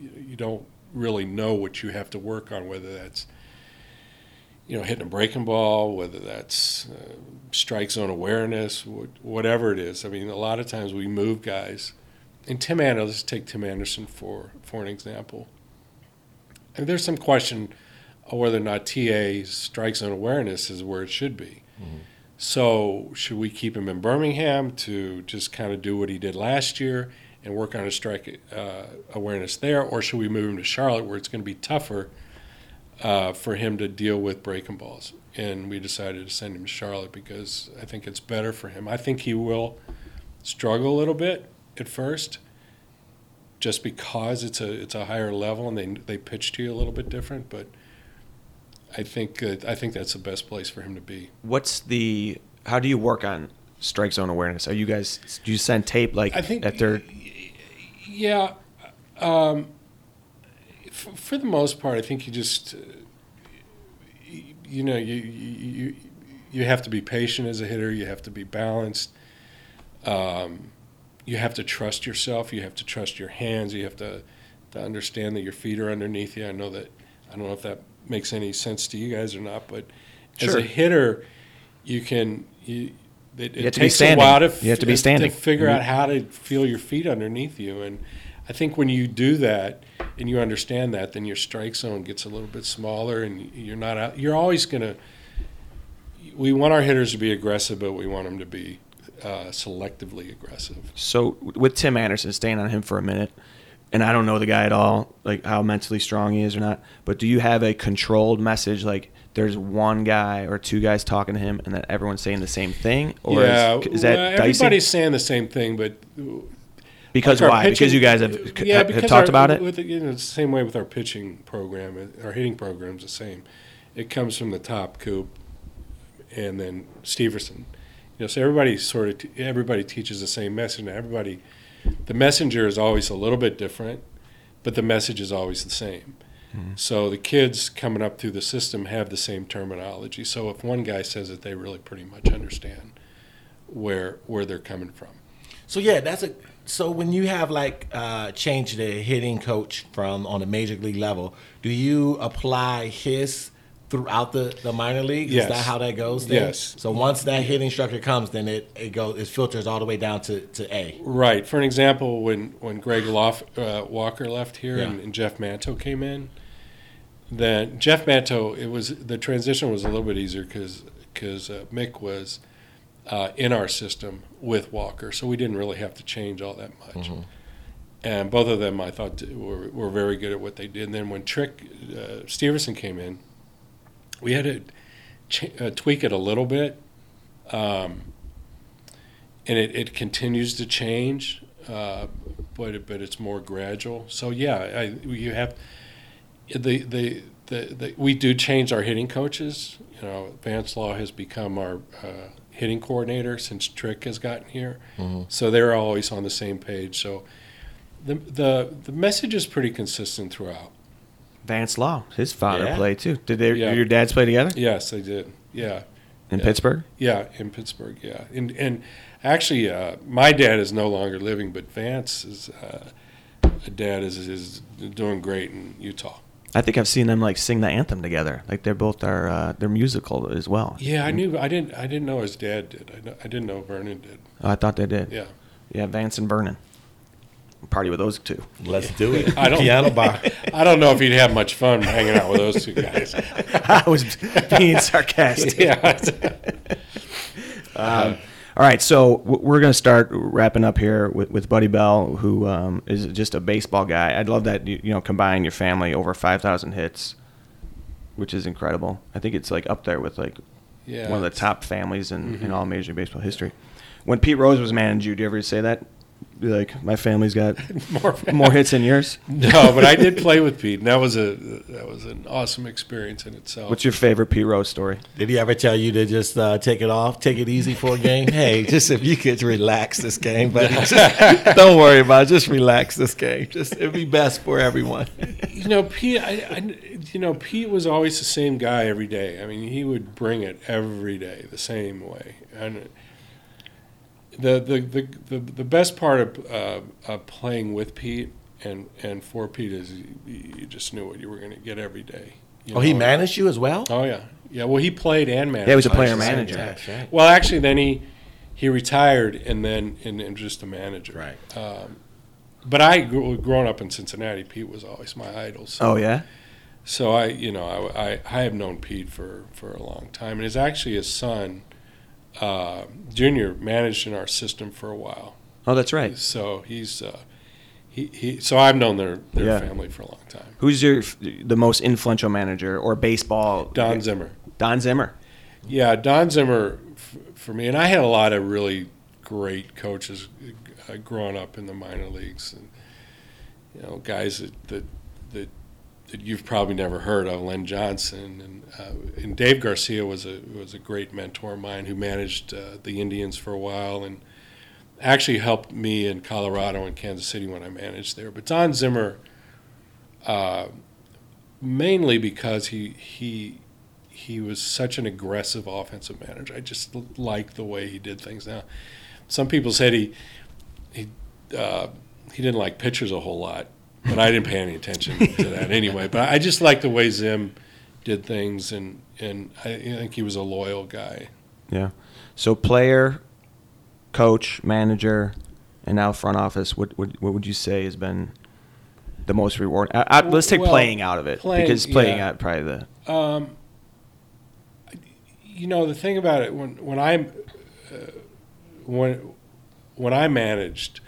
you, you don't really know what you have to work on whether that's you know hitting a breaking ball whether that's uh, strike zone awareness whatever it is i mean a lot of times we move guys and Tim Anderson, let's take Tim Anderson for, for an example. And there's some question of whether or not TA's strike zone awareness is where it should be. So should we keep him in Birmingham to just kind of do what he did last year and work on his strike uh, awareness there, or should we move him to Charlotte where it's going to be tougher uh, for him to deal with breaking balls? And we decided to send him to Charlotte because I think it's better for him. I think he will struggle a little bit at first, just because it's a it's a higher level and they they pitch to you a little bit different. But I think that I think that's the best place for him to be. What's the how do you work on strike zone awareness? Are you guys do you send tape like I think at their Yeah, um, f- for the most part, I think you just uh, you know you you you have to be patient as a hitter. You have to be balanced. Um, you have to trust yourself. You have to trust your hands. You have to to understand that your feet are underneath you. I know that I don't know if that makes any sense to you guys or not, but as a hitter, you can you. It, You it have to be takes a while to You have to be standing. to figure Mhm. out how to feel your feet underneath you, and I think when you do that and you understand that, then your strike zone gets a little bit smaller, and you're not out. You're always gonna. We want our hitters to be aggressive, but we want them to be uh, selectively aggressive. So with Tim Anderson, staying on him for a minute, and I don't know the guy at all, like how mentally strong he is or not. But do you have a controlled message, like there's one guy or two guys talking to him, and that everyone's saying the same thing, or yeah, is, is that well, everybody's saying the same thing, but Because like our why? because you guys have, yeah, have, because talked our- about it. With, the- you know, it's the same way with our pitching program, uh, our hitting program is the same. It comes from the top, Coop, and then Steverson. You know, so everybody sort of t- everybody teaches the same message. And everybody, the messenger is always a little bit different, but the message is always the same. So the kids coming up through the system have the same terminology. So if one guy says it, they really pretty much understand where where they're coming from. So yeah, that's a. So when you have like uh, change the hitting coach from on a major league level, do you apply his throughout the, the minor league? Yes. Is that how that goes? Then? Yes. So once that hitting structure comes, then it it goes it filters all the way down to, to A. Right. For an example, when when Greg Loff, uh, Walker left here and, and Jeff Manto came in, then Jeff Manto, it was the transition was a little bit easier because because uh, Mick was uh, in our system with Walker, so we didn't really have to change all that much. And both of them, I thought, were, were very good at what they did. And then when Trick uh, Steverson came in, we had to ch- uh, tweak it a little bit. Um, and it, it continues to change, uh, but it, but it's more gradual. So yeah, I, you have the, the the the we do change our hitting coaches. You know, Vance Law has become our uh, hitting coordinator since Trick has gotten here, so they're always on the same page. So the the the message is pretty consistent throughout. Vance Law, his father Yeah. played too. Did they, Yeah. your dads play together Yes, they did. Yeah. in Yeah. Pittsburgh? Yeah, in Pittsburgh. Yeah, and and actually, uh, my dad is no longer living, but Vance is uh, dad is is doing great in Utah. I think I've seen them like sing the anthem together. Like they're both are uh, they're musical as well. Yeah, I knew. I didn't. I didn't know his dad did. I, kn- I didn't know Vernon did. Oh, I thought they did. Yeah. Yeah, Vance and Vernon. Party with those two. Let's do it. I don't- Piano bar. I don't know if he'd have much fun hanging out with those two guys. I was being sarcastic. yeah. Um, all right, so we're going to start wrapping up here with, with Buddy Bell, who um, is just a baseball guy. I'd love that you, you know combine your family over five thousand hits, which is incredible. I think it's like up there with like Yeah. one of the top families in, Mm-hmm. in all Major League Baseball history. When Pete Rose was managing you, do you ever say that? Be Like my family's got More, more hits than yours. No, but I did play with Pete, and that was a that was an awesome experience in itself. What's your favorite Pete Rose story? Did he ever tell you to just uh, take it off, take it easy for a game? hey, just if you could relax this game, but don't worry about it. Just relax this game. Just it'd be best for everyone. you know, Pete. I, I, you know, Pete was always the same guy every day. I mean, he would bring it every day the same way. And the the the, the, the best part of, uh, of playing with Pete and and for Pete is you, you just knew what you were going to get every day. you Oh, he managed you as well. Oh yeah, yeah. Well, he played and managed. Yeah, he was a player manager. time. That's right. Well, actually, then he he retired and then and, and just a manager. Right. Um, but I grew, growing up in Cincinnati, Pete was always my idol. So, Oh yeah, so I, you know, I, I, I have known Pete for, for a long time, and it's actually his son, uh, Junior, managed in our system for a while. oh that's right. So he's uh, he, he so I've known their their Yeah. family for a long time. Who's your the most influential manager or baseball? Don Zimmer. Don Zimmer. Yeah, Don Zimmer f- for me, and I had a lot of really great coaches uh, growing up in the minor leagues, and you know, guys that that that, you've probably never heard of, Len Johnson, and uh, and Dave Garcia was a was a great mentor of mine who managed uh, the Indians for a while and actually helped me in Colorado and Kansas City when I managed there. But Don Zimmer, uh, mainly because he he he was such an aggressive offensive manager. I just like the way he did things. Now, some people said he he uh, he didn't like pitchers a whole lot, but I didn't pay any attention to that anyway. But I just like the way Zim did things, and and I, I think he was a loyal guy. Yeah. So player, coach, manager, and now front office. What what, what would you say has been the most rewarding? I, I, let's take Well, playing out of it playing- because playing yeah. out probably the Um, you know the thing about it when when I'm uh, when when I managed,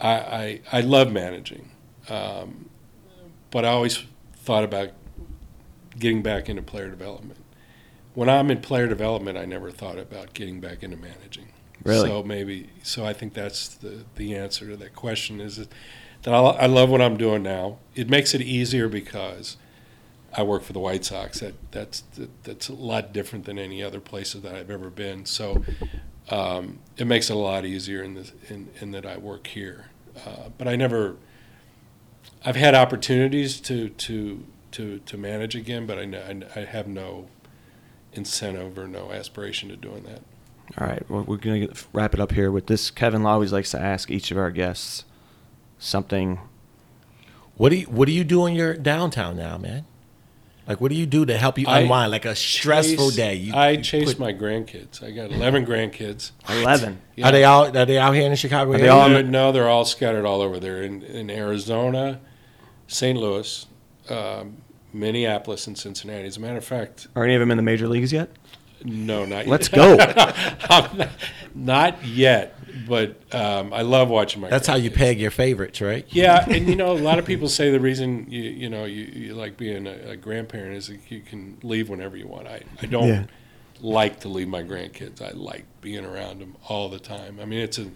I I, I love managing, um, but I always thought about getting back into player development. When I'm in player development, I never thought about getting back into managing. Really? So maybe so I think that's the the answer to that question is that I, I love what I'm doing now. It makes it easier because I work for the White Sox. That that's that, that's a lot different than any other places that I've ever been. So um, it makes it a lot easier in this in, in that I work here. Uh, but I never. I've had opportunities to to to to manage again, but I know I have no incentive or no aspiration to doing that. All right, well, we're going to wrap it up here with this. Kevin always likes to ask each of our guests something. What do you What do you do in your downtown now, man? Like, what do you do to help you I unwind? Like a stressful Chase- day. You, I you chase put- my grandkids. I got 11 grandkids. 11. Yeah. Are they out? Are they out here in the Chicago Are area? they all- No, no, they're all scattered all over there in, in Arizona, St. Louis, um, Minneapolis, and Cincinnati. As a matter of fact, Are any of them in the major leagues yet? No, not yet. Let's yet. go. Not, not yet, but um, I love watching my. That's how you peg your favorites, right? Yeah, and you know, a lot of people say the reason you you know you, you like being a, a grandparent is that you can leave whenever you want. I I don't Yeah. like to leave my grandkids. I like being around them all the time. I mean, it's a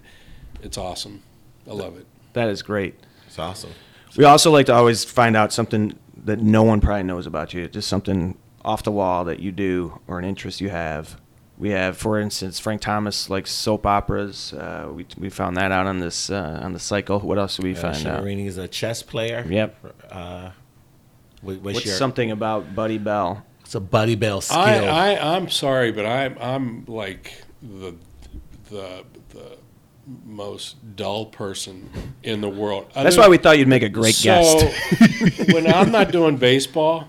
it's awesome. I love it. that is great. It's awesome. We also like to always find out something that no one probably knows about you, just something off the wall that you do or an interest you have. We have, for instance, Frank Thomas likes soap operas. Uh, we, we found that out on this uh, on the cycle. What else did we Uh, find out? Shamarini is a chess player. Yep. Uh, what- what's, What's your, something about Buddy Bell? It's a Buddy Bell skill. I, I I'm sorry, but I'm I'm like the the the most dull person in the world. That's why we thought you'd make a great so, guest. when I'm not doing baseball,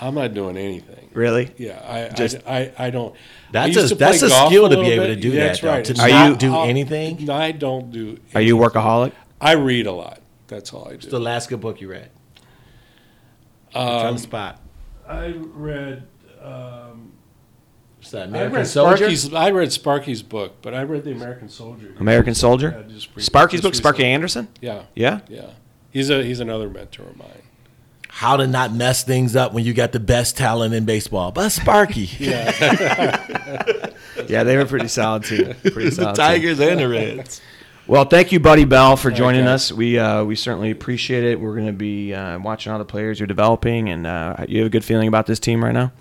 I'm not doing anything. really? Yeah, I Just- I, I, I don't. That's used a- that's a golf skill to be able bit. to do Yeah, that, That's right. to Are not you- do I'll- anything? I don't do. Are you a workaholic? I read a lot. That's all I do. What's the last good book you read? It's on Um, the spot. I read. Um, What's that? I American read Soldier. Sparky's. I read Sparky's book, but I read the American Soldier. American Soldier? Yeah, Sparky's book, Sparky. Anderson? Yeah, Yeah? yeah. He's a he's another mentor of mine. How to not mess things up when you got the best talent in baseball, but Sparky. Yeah, yeah, they were pretty solid too. Pretty the solid team. Tigers and the Reds. Well, thank you, Buddy Bell, for joining guys. us. We uh, we certainly appreciate it. We're going to be uh, watching all the players you're developing, and uh, you have a good feeling about this team right now.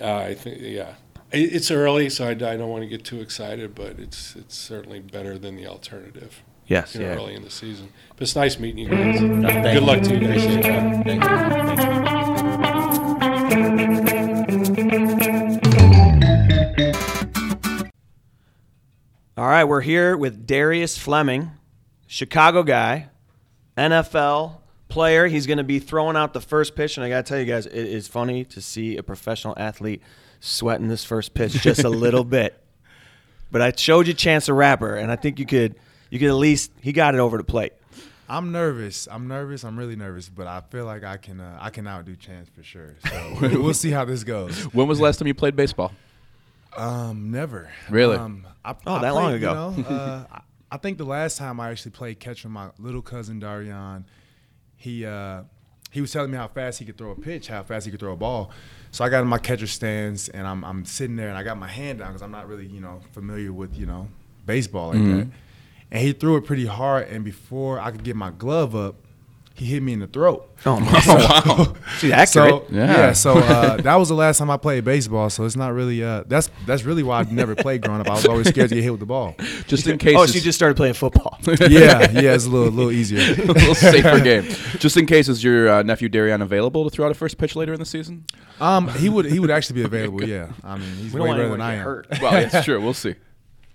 Uh, I think yeah. It's early, so I, I don't want to get too excited, but it's it's certainly better than the alternative. Yes, You know, yeah. early in the season. But it's nice meeting you guys. No, thank Good luck to you guys. Thank you. Thank you. All right, we're here with Darius Fleming, Chicago guy, NFL player. He's going to be throwing out the first pitch, and I got to tell you guys, it is funny to see a professional athlete sweating this first pitch just a little bit. But I showed you Chance the Rapper, and I think you could, you could at least he got it over the plate. I'm nervous. I'm nervous. I'm really nervous, but I feel like I can. Uh, I can outdo Chance for sure. So we'll see how this goes. When was the last time you played baseball? Um, never. Really? Um, I, Oh, I that long played, you ago. know, uh, I, I think the last time I actually played catch with my little cousin Darian, he uh, he was telling me how fast he could throw a pitch, how fast he could throw a ball. So I got in my catcher stance, and I'm I'm sitting there, and I got my hand down because I'm not really you know familiar with you know baseball like Mm-hmm. that. And he threw it pretty hard, and before I could get my glove up, he hit me in the throat. Oh, wow. She's accurate. So, Yeah. yeah. So uh, that was the last time I played baseball. So it's not really. Uh, that's that's really why I never played growing up. I was always scared to get hit with the ball. Just in case. oh, it's so you just started playing football. Yeah, yeah. It's a little little easier. a little safer game. Just in case, is your uh, nephew Darian available to throw out a first pitch later in the season? Um, he would he would actually be available. Yeah. I mean, he's we way don't better than I am. hurt. Well, it's true. We'll see.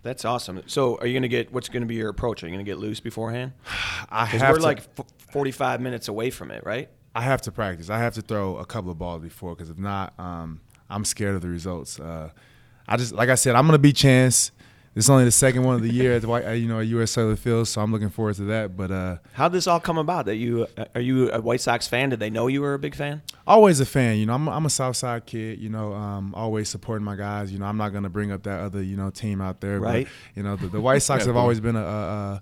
That's awesome. So, are you going to get what's going to be your approach? Are you going to get loose beforehand? I have we're to, like f- 45 minutes away from it, right? I have to practice. I have to throw a couple of balls before because if not, um, I'm scared of the results. Uh, I just like I said, I'm gonna be Chance. It's only the second one of the year at the White, you know, at U.S. Cellular Field, so I'm looking forward to that. But uh, how did this all come about? That you uh, are you a White Sox fan? Did they know you were a big fan? always a fan. You know, I'm, I'm a Southside kid. You know, um, always supporting my guys. You know, I'm not going to bring up that other you know team out there. Right. But, you know, the, the White Sox Yeah, have boy. always been a, a a-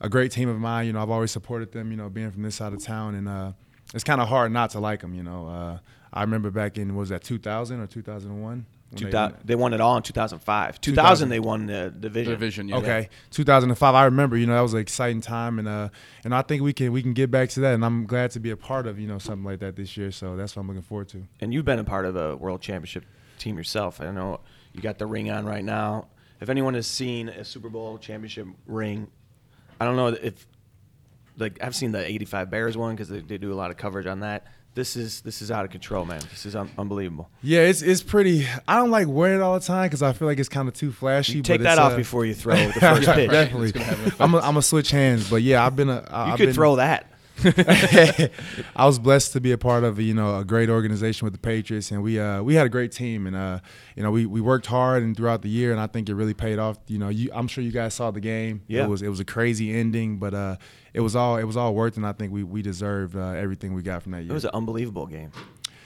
a great team of mine. You know, I've always supported them. You know, being from this side of town, and uh, it's kind of hard not to like them. You know, uh, I remember back in was that 2000 or 2001. Two thou- they won it all in 2005. 2000, 2000. they won the division. Division. Yeah. Okay, 2005. I remember, you know, that was an exciting time, and uh, and I think we can we can get back to that, and I'm glad to be a part of you know something like that this year. So that's what I'm looking forward to. And you've been a part of a World Championship team yourself. I know you got the ring on right now. If anyone has seen a Super Bowl championship ring, I don't know if like I've seen the '85 Bears one because they, they do a lot of coverage on that. This is this is out of control, man. This is un- unbelievable. Yeah, it's it's pretty. I don't like wearing it all the time because I feel like it's kind of too flashy. You but take it's, that off uh, before you throw the first pitch. Definitely, I'm a, I'm a switch hands, but yeah, I've been a. I- You I've could been, throw that. I was blessed to be a part of you know a great organization with the Patriots, and we uh, we had a great team, and uh, you know we, we worked hard and throughout the year, and I think it really paid off. You know, you, I'm sure you guys saw the game. Yeah. it was it was a crazy ending, but uh, it was all it was all worth, it, and I think we we deserved uh, everything we got from that year. It was an unbelievable game.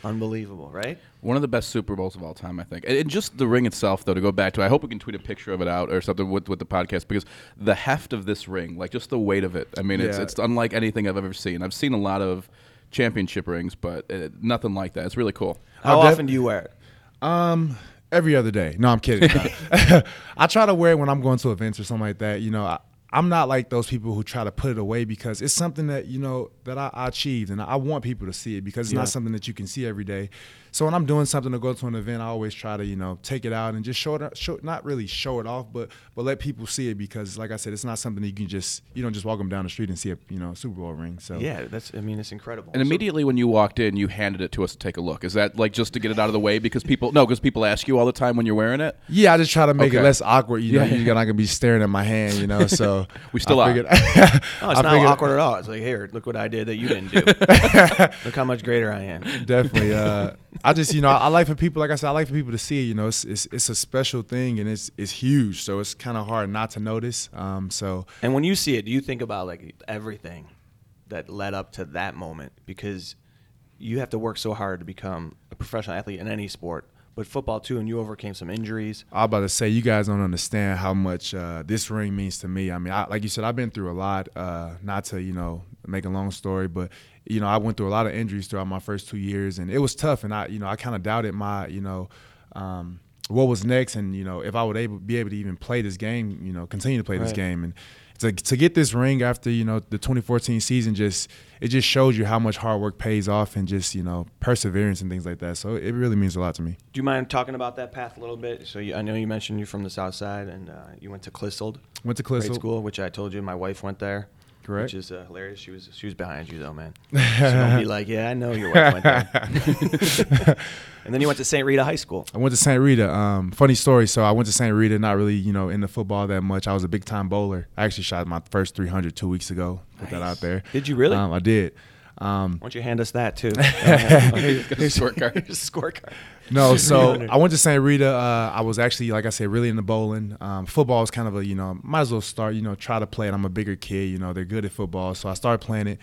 Unbelievable, right? One of the best Super Bowls of all time, I think. And and just the ring itself, though, to go back to, I hope we can tweet a picture of it out or something with, with the podcast because the heft of this ring, like just the weight of it, I mean, it's, Yeah. it's unlike anything I've ever seen. I've seen a lot of championship rings, but uh, nothing like that. It's really cool. How I'll def- often do you wear it? Um, every other day. No, I'm kidding. I try to wear it when I'm going to events or something like that. You know, I, I'm not like those people who try to put it away because it's something that you know that I, I achieved, and I want people to see it because it's Yeah. not something that you can see every day. So when I'm doing something to go to an event, I always try to you know take it out and just show it, show not really show it off, but but let people see it because, like I said, it's not something that you can just you don't just walk them down the street and see a you know Super Bowl ring. So Yeah, that's. I mean, it's incredible. And So- immediately when you walked in, you handed it to us to take a look. Is that like just to get it out of the way because people no, because people ask you all the time when you're wearing it? Yeah, I just try to make Okay. it less awkward. You know, Yeah. you're not gonna be staring at my hand. You know, so We still I are. figured- No, it's I not awkward at all. It's like, here, look what I did that you didn't do. look how much greater I am. Definitely. Uh, I just, you know, I like for people, like I said, I like for people to see it. You know, it's it's, it's a special thing and it's it's huge, so it's kind of hard not to notice. Um, so And when you see it, do you think about like everything that led up to that moment? Because you have to work so hard to become a professional athlete in any sport, but football too, and you overcame some injuries. I was about to say, you guys don't understand how much uh, this ring means to me. I mean, I, like you said, I've been through a lot. Uh, not to you know make a long story, but you know, I went through a lot of injuries throughout my first two years, and it was tough. And I, you know, I kind of doubted my, you know. Um, what was next, and you know, if I would able be able to even play this game, you know, continue to play this game, and to to get this ring after you know the 2014 season, just it just shows you how much hard work pays off, and just you know perseverance and things like that. So it really means a lot to me. Do you mind talking about that path a little bit? So you, I know you mentioned you're from the South Side, and uh, you went to Clissold Went to Clissold. school, which I told you my wife went there. Correct. Which is uh, hilarious. She was she was behind you though, man. So don't be like, yeah, I know your wife went there. and then you went to St. Rita High School. I went to St. Rita. Um, funny story. So I went to St. Rita, not really, you know, into football that much. I was a big time bowler. I actually shot my first 300 two weeks ago. Put that out there. Did you really? Um, I did. Um, Why don't you hand us that too? Here's scorecard. Scorecard. No, so I went to St. Rita. Uh, I was actually, like I said, really into bowling. Um, football is kind of a, you know, might as well start, you know, try to play it. I'm a bigger kid, you know, they're good at football. So I started playing it.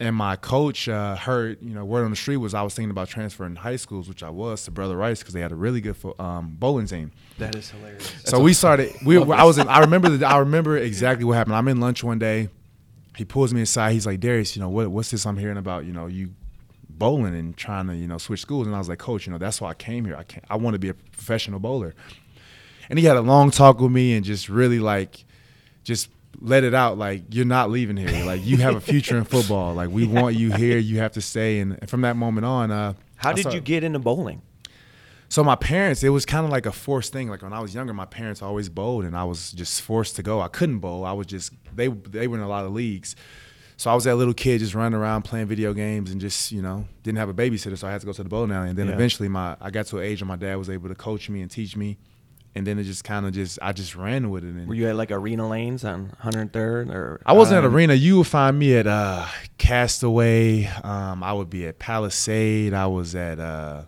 And my coach uh, heard, you know, word on the street was I was thinking about transferring to high schools, which I was to Brother Rice because they had a really good fo- um, bowling team. That is hilarious. So we started. We I was. In, I remember. The, I remember exactly what happened. I'm in lunch one day. He pulls me aside. He's like, Darius, you know what? What's this I'm hearing about? You know, you bowling and trying to you know switch schools. And I was like, Coach, you know that's why I came here. I can't. I want to be a professional bowler. And he had a long talk with me and just really like, just let it out. Like you're not leaving here. Like you have a future in football. Like we want you here. You have to stay. And, and from that moment on, uh, How I did you get into bowling? so my parents, it was kind of like a forced thing. Like when I was younger, my parents always bowled, and I was just forced to go. I couldn't bowl. I was just they they were in a lot of leagues. So I was that little kid just running around playing video games and just you know didn't have a babysitter, so I had to go to the bowling alley. And then Yeah. eventually, my I got to an age where my dad was able to coach me and teach me, and then it just kind of just I just ran with it. And Were you at like arena lanes on 103rd or? I wasn't at um, arena. You would find me at uh, Castaway. Um, I would be at Palisade. I was at. Uh,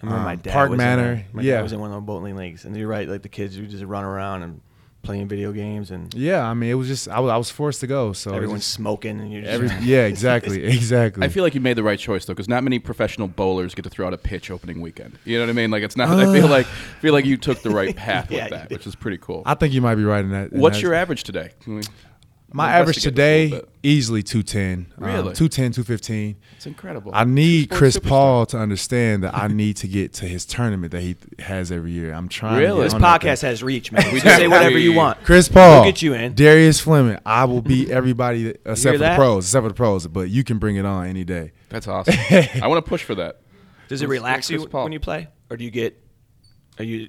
I remember my um, dad Park was Manor. In, my yeah, dad was in one of the bowling leagues, and you're right. Like the kids would just run around and playing video games, and Yeah, I mean, it was just I was, I was forced to go. So everyone's just- smoking, and you're just every, yeah, exactly, exactly. I feel like you made the right choice though, because not many professional bowlers get to throw out a pitch opening weekend. You know what I mean? Like it's not. I feel uh. like feel like you took the right path Yeah, with that, which is pretty cool. I think you might be right in that. in What's that- your average today? Can we- my average investigate today? Easily two ten. Uh, really? 210, 215. It's incredible. I need Chris superstar. Paul to understand that I need to get to his tournament that he th- has every year. I'm trying. to Really? get This podcast has reach, man. We We can say whatever you want. Chris Paul, We'll get you in. Darius Fleming. I will beat everybody that- except hear for the pros, except for the pros. But you can bring it on any day. That's awesome. I want to push for that. Does it relax you Paul. when you play, or do you get? Are you s-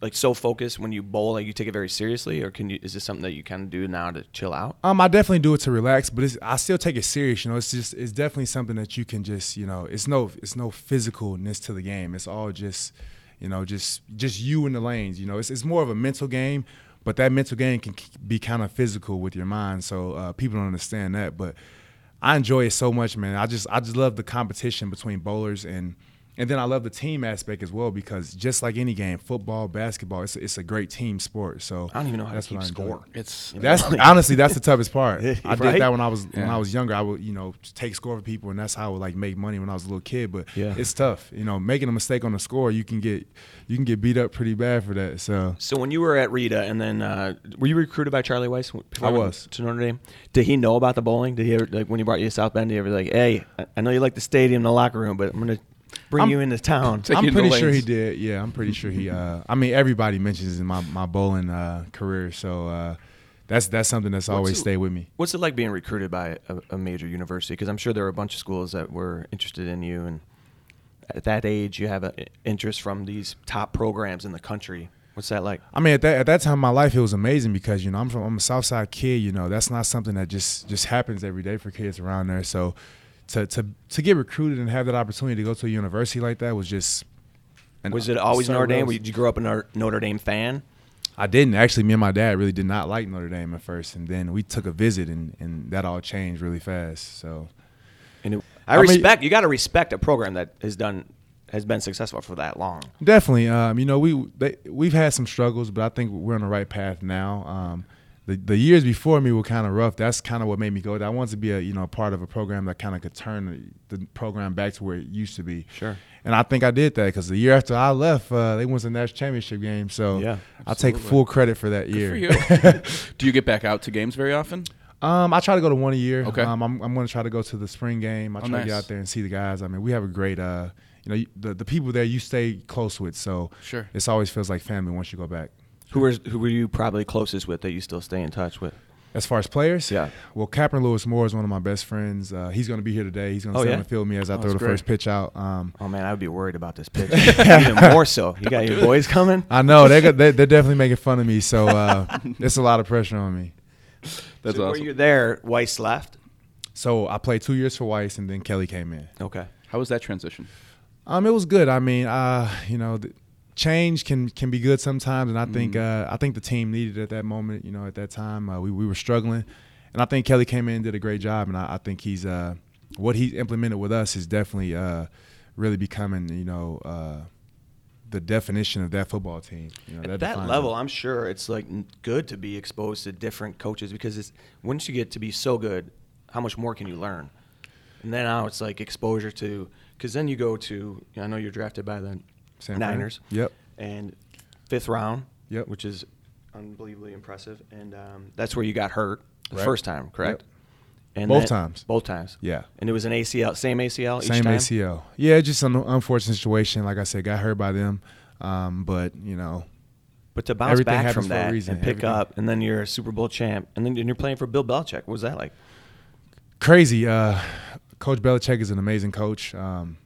like so focused when you bowl, like you take it very seriously, or can you? Is this something that you kind of do now to chill out? Um, I definitely do it to relax, but I still take it serious. You know, it's just it's definitely something that you can just you know it's no it's no physicalness to the game. It's all just you know just just you in the lanes. You know, it's it's more of a mental game, but that mental game can be kind of physical with your mind. So uh, people don't understand that, but I enjoy it so much, man. I just I just love the competition between bowlers and. And then I love the team aspect as well because just like any game, football, basketball, it's a, it's a great team sport. So I don't even know how that's to keep score. It's That's honestly that's the toughest part. I Right? did that when I was when I was younger. I would you know take score for people, and that's how I would like make money when I was a little kid. But Yeah. it's tough. You know, making a mistake on the score, you can get you can get beat up pretty bad for that. So So when you were at Rita, and then uh, were you recruited by Charlie Weis? I was. to Notre Dame. Did he know about the bowling? Did he ever like when he brought you to South Bend? Did he ever like, hey, I- I know you like the stadium, and the locker room, but I'm gonna bring I'm- you into town. I'm pretty sure he did. Yeah, I'm pretty sure he. Uh, I mean, everybody mentions in my my bowling uh, career. So uh, that's that's something that's always it- stayed with me. What's it like being recruited by a, a major university? Because I'm sure there were a bunch of schools that were interested in you, and at that age, you have an interest from these top programs in the country. What's that like? I mean, at that at that time in my life, it was amazing because you know I'm from I'm a Southside kid. You know, that's not something that just just happens every day for kids around there. So to to to get recruited and have that opportunity to go to a university like that was just. an- Was it always Notre Dame? Did you grow up a Notre- Dame fan? I didn't actually. Me and my dad really did not like Notre Dame at first, and then we took a visit, and and that all changed really fast. So And it, I, I mean- respect. you got to respect a program that has done has been successful for that long. Definitely. Um, you know, we they, we've had some struggles, but I think we're on the right path now. Um, the the years before me were kind of rough. That's kind of what made me go. I wanted to be a you know part of a program that kind of could turn the, the program back to where it used to be. Sure. And I think I did that because the year after I left, uh, they won the national championship game. So Yeah, I take full credit for that year. for you. Do you get back out to games very often? Um, I try to go to one a year. Okay. Um, I'm, I'm going to try to go to the spring game. I Oh, try to get out there and see the guys. I mean, we have a great, uh, you know, the the people there you stay close with. So Sure. it's always feels like family once you go back. Who were who were you probably closest with that you still stay in touch with? As far as players, Yeah. Well, Kapron Lewis-Moore is one of my best friends. Uh, he's going to be here today. He's going to Oh, sit yeah? on the field with me as I throw the great. first pitch out. Um, Oh man, I would be worried about this pitch even more so. You got your boys coming. I know they got, they they're definitely making fun of me, so uh, it's a lot of pressure on me. That's so awesome. Were you there? Weis left. So I played two years for Weis, and then Kelly came in. Okay. How was that transition? Um, it was good. I mean, uh, you know, the change can can be good sometimes, and I think Mm-hmm. uh, I think the team needed it at that moment. You know, at that time, uh, we we were struggling, and I think Kelly came in and did a great job, and I, I think he's uh, what he's implemented with us is definitely uh, really becoming you know uh, the definition of that football team. You know, At that defines level, it. I'm sure it's like good to be exposed to different coaches because it's once you get to be so good, how much more can you learn? And then now it's like exposure to because then you go to I know you're drafted by the San Fran. Niners. Yep. And fifth round. Yep. Which is unbelievably impressive, and um, that's where you got hurt the Right. first time, correct? And Both then- times. Both times. Yeah. And it was an ACL, same ACL each Same time. ACL. Yeah, just an unfortunate situation. Like I said, got hurt by them, um, but you know, But to bounce back from that and pick Everything- up, and then you're a Super Bowl champ, and then you're playing for Bill Belichick. What was that like? crazy. Uh, coach Belichick is an amazing coach. Um,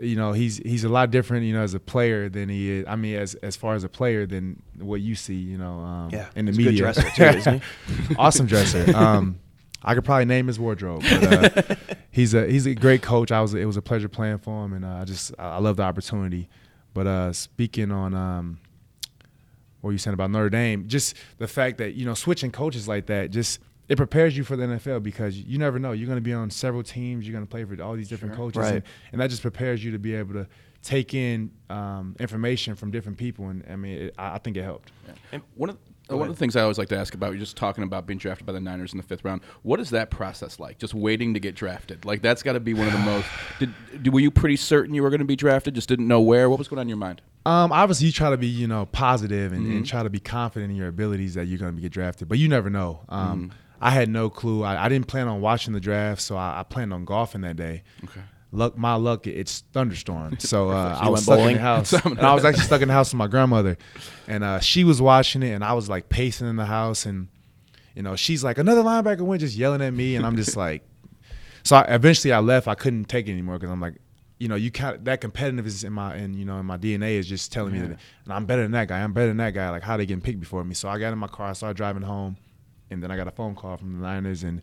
you know, he's he's a lot different, you know, as a player than he is. I mean, as as far as a player than what you see, you know, um, Yeah, in the media. dresser too, awesome dresser. Um, I could probably name his wardrobe. But, uh, he's a he's a great coach. I was it was a pleasure playing for him, and uh, I just I I love the opportunity. But uh, speaking on um, what you said about Notre Dame, just the fact that you know switching coaches like that, just it prepares you for the NFL because you never know you're going to be on several teams, you're going to play for all these different coaches, Right. and, and that just prepares you to be able to take in um, information from different people. And I mean, it, I I think it helped. And One of uh, one of the things I always like to ask about, you're just talking about being drafted by the Niners in the fifth round. What is that process like? Just waiting to get drafted, like that's got to be one of the most. Did, did were you pretty certain you were going to be drafted? Just didn't know where. What was going on in your mind? Um, obviously, you try to be, you know, positive and, Mm-hmm. and try to be confident in your abilities that you're going to get drafted, but you never know. Um, Mm-hmm. I had no clue. I, I didn't plan on watching the draft, so I, I planned on golfing that day. Okay. Luck, my luck, it's thunderstorm. So uh, I was stuck bowling? in the house, and I was actually stuck in the house with my grandmother, and uh, she was watching it, and I was like pacing in the house, and you know, she's like another linebacker went, just yelling at me, and I'm just like, so I, eventually I left. I couldn't take it anymore because I'm like, you know, you kind of that competitiveness in my and you know in my DNA is just telling me that and I'm better than that guy. I'm better than that guy. Like how they getting picked before me. So I got in my car, I started driving home, and then I got a phone call from the Niners, and,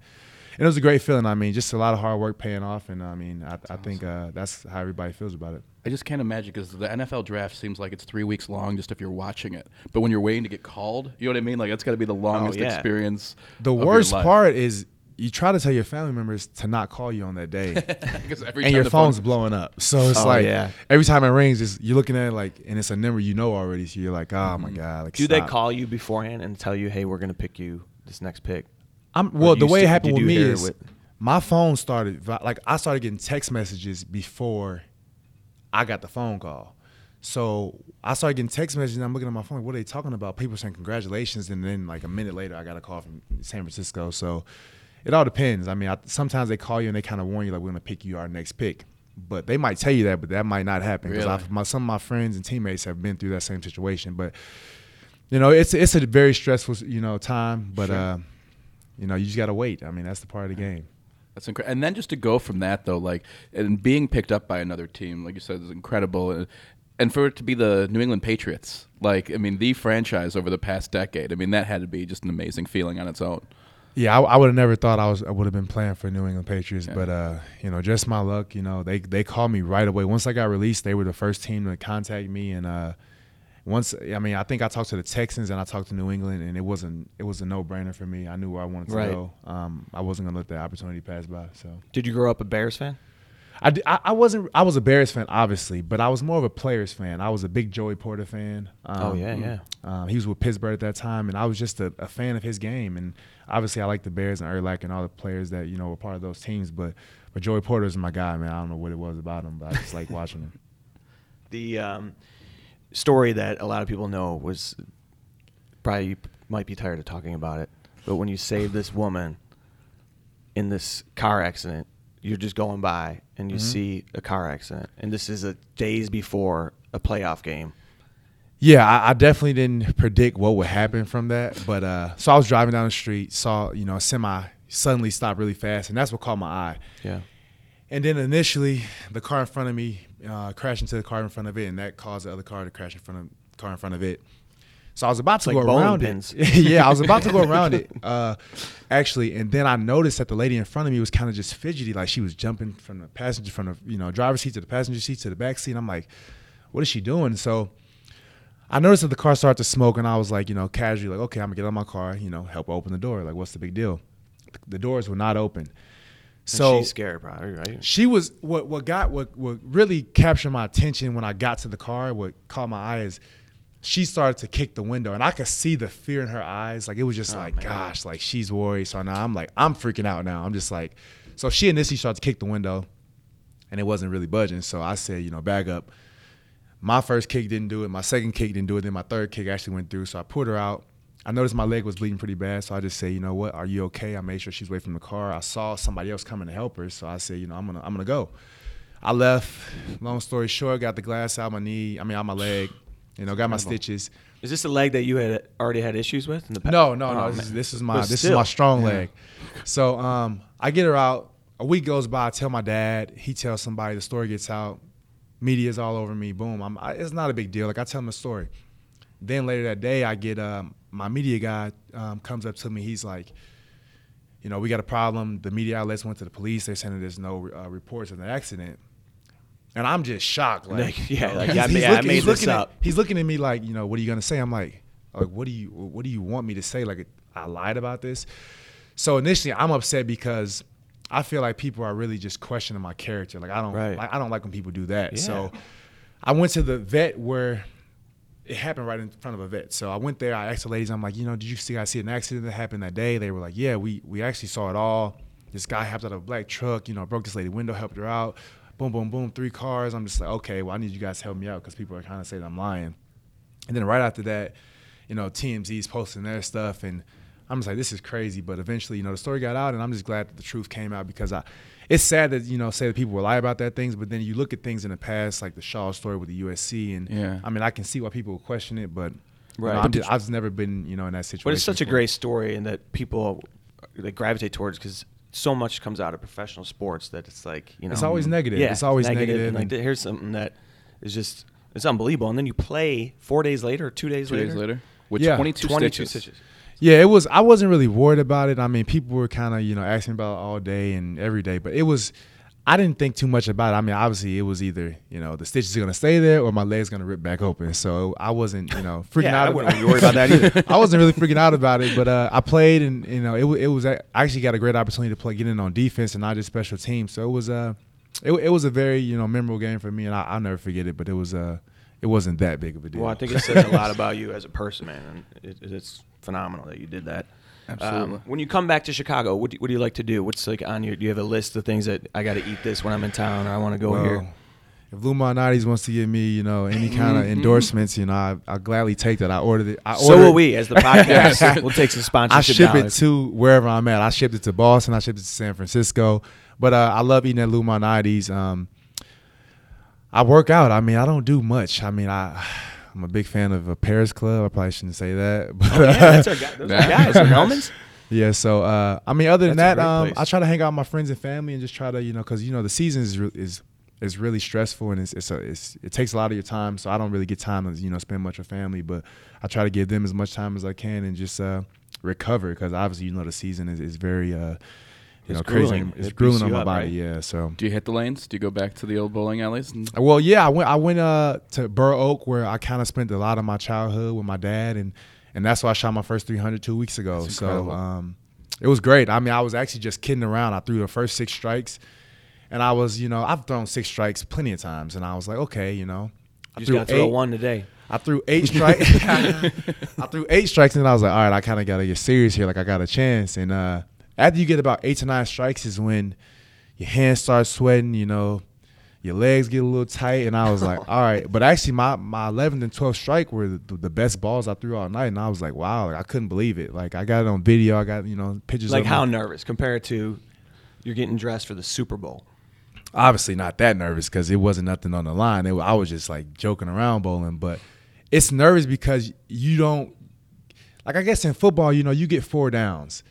and it was a great feeling. I mean, just a lot of hard work paying off, and I mean, I, I think uh, that's how everybody feels about it. I just can't imagine because the NFL draft seems like it's three weeks long just if you're watching it. But when you're waiting to get called, you know what I mean? Like that's got to be the longest yeah. experience. The of your worst life. part is you try to tell your family members to not call you on that day, every and time your the phone- phone's blowing up. So it's Oh, like yeah. every time it rings, it's, you're looking at it like, and it's a number you know already. So you're like, oh my god, like Do they call you beforehand and tell you, "Hey, we're going to pick you this next pick"? I'm well. The way it happened with me is with- my phone started like I started getting text messages before I got the phone call. So I started getting text messages. and I'm looking at my phone. Like, what are they talking about? People saying congratulations, and then like a minute later, I got a call from San Francisco. So it all depends. I mean, I, sometimes they call you and they kind of warn you like we're gonna pick you our next pick. But they might tell you that, but that might not happen because Really? my some of my friends and teammates have been through that same situation. But you know, it's it's a very stressful you know time. But uh, you know, you just gotta wait. I mean, that's the part of the game. That's incredible. And then just to go from that though, like and being picked up by another team, like you said, is incredible. And, and for it to be the New England Patriots, like I mean, the franchise over the past decade, I mean, that had to be just an amazing feeling on its own. Yeah, I, I would have never thought I was I would have been playing for New England Patriots, but uh, you know, just my luck. You know, they they called me right away once I got released. They were the first team to contact me, and uh, once I mean, I think I talked to the Texans and I talked to New England, and it wasn't it was a no brainer for me. I knew where I wanted to Right. go. Um, I wasn't gonna let that opportunity pass by. So Did you grow up a Bears fan? I, di- I, I wasn't I was a Bears fan obviously, but I was more of a players fan. I was a big Joey Porter fan. Um, Oh, yeah, yeah. Um, he was with Pittsburgh at that time, and I was just a, a fan of his game. And obviously, I like the Bears and Urlacher and all the players that you know were part of those teams. But but Joey Porter is my guy, man. I don't know what it was about him, but I just like watching him. The um, story that a lot of people know was probably you might be tired of talking about it, but when you save this woman in this car accident, you're just going by and you see a car accident, and this is a days before a playoff game. Yeah, I, I definitely didn't predict what would happen from that. But uh, so I was driving down the street, saw you know a semi suddenly stop really fast, and that's what caught my eye. Yeah. And then initially, the car in front of me uh, crashed into the car in front of it, and that caused the other car to crash in front of car in front of it. So I was about to Like go around pins. it. yeah, I was about to go around it, uh, actually, and then I noticed that the lady in front of me was kind of just fidgety, like she was jumping from the passenger, from the you know driver's seat to the passenger seat to the back seat. I'm like, what is she doing? So I noticed that the car started to smoke, and I was like, you know, casually, like, okay, I'm gonna get out of my car, you know, help open the door. Like, what's the big deal? The doors were not open. So So she's scared, probably, right? she was what what got what what really captured my attention when I got to the car. What caught my eye is she started to kick the window, and I could see the fear in her eyes. Like it was just Oh, like, man. gosh, like she's worried. So now I'm like, I'm freaking out now. I'm just like, so she initially started to kick the window, and it wasn't really budging. So I said, you know, back up. My first kick didn't do it. My second kick didn't do it. Then my third kick actually went through. So I pulled her out. I noticed my leg was bleeding pretty bad. So I just say, you know what? Are you okay? I made sure she's away from the car. I saw somebody else coming to help her. So I said, you know, I'm gonna I'm gonna go. I left. Long story short, got the glass out my knee. I mean, out my leg. You know, got my stitches. Is this a leg that you had already had issues with in the past? No, no, no. Oh, this, is, this is my this is my strong leg. So um, I get her out. A week goes by. I tell my dad. He tells somebody. The story gets out. Media's all over me. Boom. I'm, I, it's not a big deal. Like I tell him the story. Then later that day, I get um, my media guy um, comes up to me. He's like, you know, we got a problem. The media outlets went to the police. They're saying there's no uh, reports of the accident. And I'm just shocked. Like, Like, yeah, like, he's- yeah, I he's I looking- made he's this at- up. he's looking at me like, you know, what are you gonna say? I'm like, like, what do you, what do you want me to say? Like, I lied about this. So initially, I'm upset because I feel like people are really just questioning my character. Like, I don't, Right. like, I don't like when people do that. Yeah. So I went to the vet where it happened right in front of a vet. So I went there. I asked the ladies, I'm like, you know, did you see I see an accident that happened that day? They were like, yeah, we we actually saw it all. This guy hopped out of a black truck, you know, broke this lady window, helped her out. Boom, boom, boom, three cars. I'm just like, okay, well, I need you guys to help me out because people are kind of saying I'm lying. And then right after that, you know, TMZ's posting their stuff, and I'm just like, this is crazy. But eventually, you know, the story got out, and I'm just glad that the truth came out because I, it's sad that you know, say that people will lie about that things, but then you look at things in the past, like the Shaw story with the USC, and Yeah. I mean, I can see why people will question it, but you Right. know, But I'm just, I've never been, you know, in that situation. But it's such a great story, and that people they gravitate towards because so much comes out of professional sports that it's like you know It's always mm, negative. Yeah, It's always negative and, Like and- th- here's something that is just it's unbelievable, and then you play four days later, two days Two later, days later, with Yeah. 22, 22 stitches. stitches. Yeah, it was. I wasn't really worried about it. I mean, people were kind of you know asking about it all day and every day, but it was. I didn't think too much about it. I mean, obviously, it was either you know the stitches are gonna stay there or my leg's gonna rip back open. So I wasn't you know freaking Yeah, out. I about wouldn't be worried about that either. I wasn't really freaking out about it, but uh, I played and you know it, it was I actually got a great opportunity to play get in on defense and not just special teams. So it was uh it, it was a very you know memorable game for me and I, I'll never forget it. But it was uh it wasn't that big of a deal. Well, I think it says a lot about you as a person, man, it, it's phenomenal that you did that. Absolutely. Um, when you come back to Chicago, what do, what do you like to do? What's like on your? Do you have a list of things that I got to eat this when I'm in town, or I want to go Well, here? If Lou Malnati's wants to give me, you know, any kind of endorsements, you know, I, I'll gladly take that. I ordered it. I So will we, as the podcast. we'll take some I sponsorship ship it to wherever I'm at. I shipped it to Boston. I shipped it to San Francisco. But uh, I love eating at Lou Malnati's. Um, I work out. I mean, I don't do much. I mean, I. I'm a big fan of a Paris Club. I probably shouldn't say that. But Oh, yeah, that's our guy. Those are guys. Hellman's. Yeah, so uh, I mean, other than That's that, um. I try to hang out with my friends and family and just try to, you know, because you know the season is re- is is really stressful and it's it's, a, it's it takes a lot of your time. So I don't really get time to you know spend much with family, but I try to give them as much time as I can and just uh, recover because obviously you know the season is, is very uh, you It's know crazy. grueling. It's It grueling on my up, body. right? Yeah, so. Do you hit the lanes? Do you go back to the old bowling alleys? And Well, yeah, I went. I went uh, to Burr Oak where I kind of spent a lot of my childhood with my dad, and and that's why I shot my first 300 two weeks ago. That's So um, it was great. I mean, I was actually just kidding around. I threw the first six strikes, and I was, you know, I've thrown six strikes plenty of times, and I was like, okay, you know, I You just got to throw one today. I threw eight strikes. I threw eight strikes, and I was like, all right, I kind of got to get serious here. Like I got a chance. And uh, after you get about eight to nine strikes, is when your hands start sweating. You know, your legs get a little tight. And I was like, all right. But actually, my my 11th and 12th strike were the, the best balls I threw all night, and I was like, wow, like, I couldn't believe it. Like I got it on video. I got you know pictures. Like how me. nervous compared to you're getting dressed for the Super Bowl. obviously not that nervous because it wasn't nothing on the line. It, I was just like joking around bowling, but it's nervous because you don't like. I guess in football, you know, you get four downs.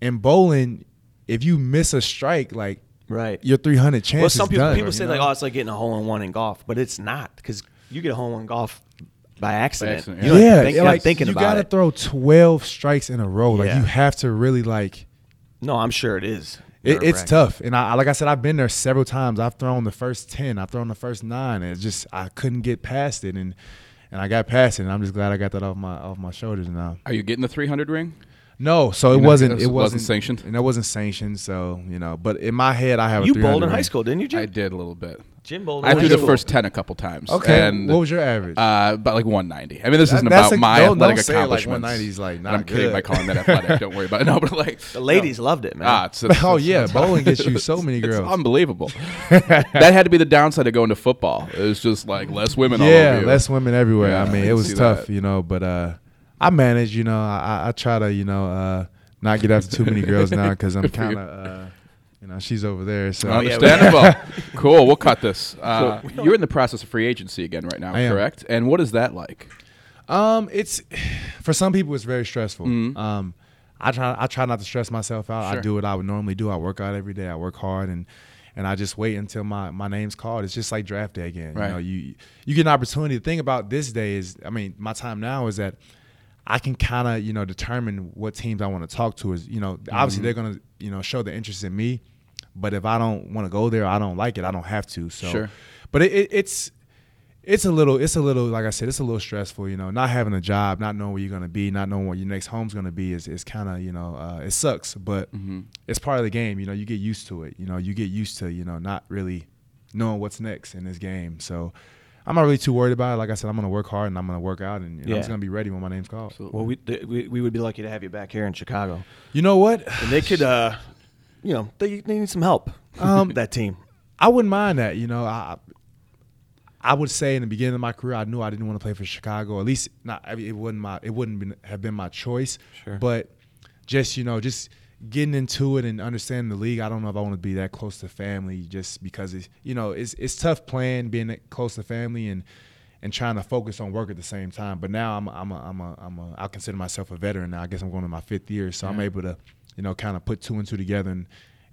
In bowling, if you miss a strike, like Right. your three hundred chance. Well, some people done, people say know? like, oh, it's like getting a hole in one in golf, but it's not because you get a hole in golf by accident. accident, You don't yeah, think, you're like thinking you about gotta it. throw twelve strikes in a row. Like Yeah. you have to really like. No, I'm sure it is. It, it's tough, and I like I said, I've been there several times. I've thrown the first ten, I've thrown the first nine, and it's just I couldn't get past it, and and I got past it, and I'm just glad I got that off my off my shoulders now. are you getting the 300 ring? No, so it You know, wasn't. it It wasn't wasn't sanctioned? and it wasn't sanctioned. So you know, but in my head, I have You a bowled in high school, didn't you, Jim? I did a little bit. Jim bowled. I threw the first 10 a couple times. Okay, And, what was your average? Uh, about like 190. I mean, this That- isn't about a- my don't- athletic don't say like accomplishments. 190 is, like, And not I'm kidding by calling that athletic. Don't worry about it. No, but like The ladies loved it, man. Ah, it's, it's, oh yeah, it's- bowling gets you so many girls. It's girls. unbelievable. that had to be the downside of going to football. It was just like less women all yeah, less women everywhere. I I mean, it was tough, you know. But uh, I manage, You know, I, I- I try to, you know, uh, not get after too many girls now because I'm Good for you. kind of, uh, you know, she's over there. So Oh, yeah, Understandable. cool. We'll cut this. Uh, you're in the process of free agency again right now, I am. correct? And what is that like? Um, it's for some people it's very stressful. Mhm. Um, I try I try not to stress myself out. Sure. I do what I would normally do. I work out every day. I work hard and and I just wait until my, my name's called. It's just like draft day again. Right. You know, you you get an opportunity. The thing about this day is, I mean, my time now is that I can kind of you know determine what teams I want to talk to. Is you know Mm-hmm. obviously they're gonna you know show the interest in me, but if I don't want to go there, I don't like it. I don't have to. So, Sure. but it, it, it's it's a little it's a little like I said it's a little stressful you know not having a job not knowing where you're gonna be not knowing what your next home's gonna be is, is kind of you know uh, it sucks but Mm-hmm. it's part of the game you know you get used to it you know you get used to you know not really knowing what's next in this game so I'm not really too worried about it like I said I'm gonna work hard and I'm gonna work out and, and I'm just gonna be ready when my name's called Well, we, th- we we would be lucky to have you back here in Chicago. you know what And they could, uh, you know, they, they need some help. Um, that team. I wouldn't mind that. You know, I I would say in the beginning of my career, I knew I didn't want to play for Chicago. At least not. I mean, it wouldn't my it wouldn't been, have been my choice. Sure. But just you know, just getting into it and understanding the league, I don't know if I want to be that close to family. Just because it's you know it's it's tough playing being close to family and and trying to focus on work at the same time. But now I'm a, I'm a, I'm a, I'm a, I consider myself a veteran now. I guess I'm going to my fifth year, so I'm able to you know kind of put two and two together and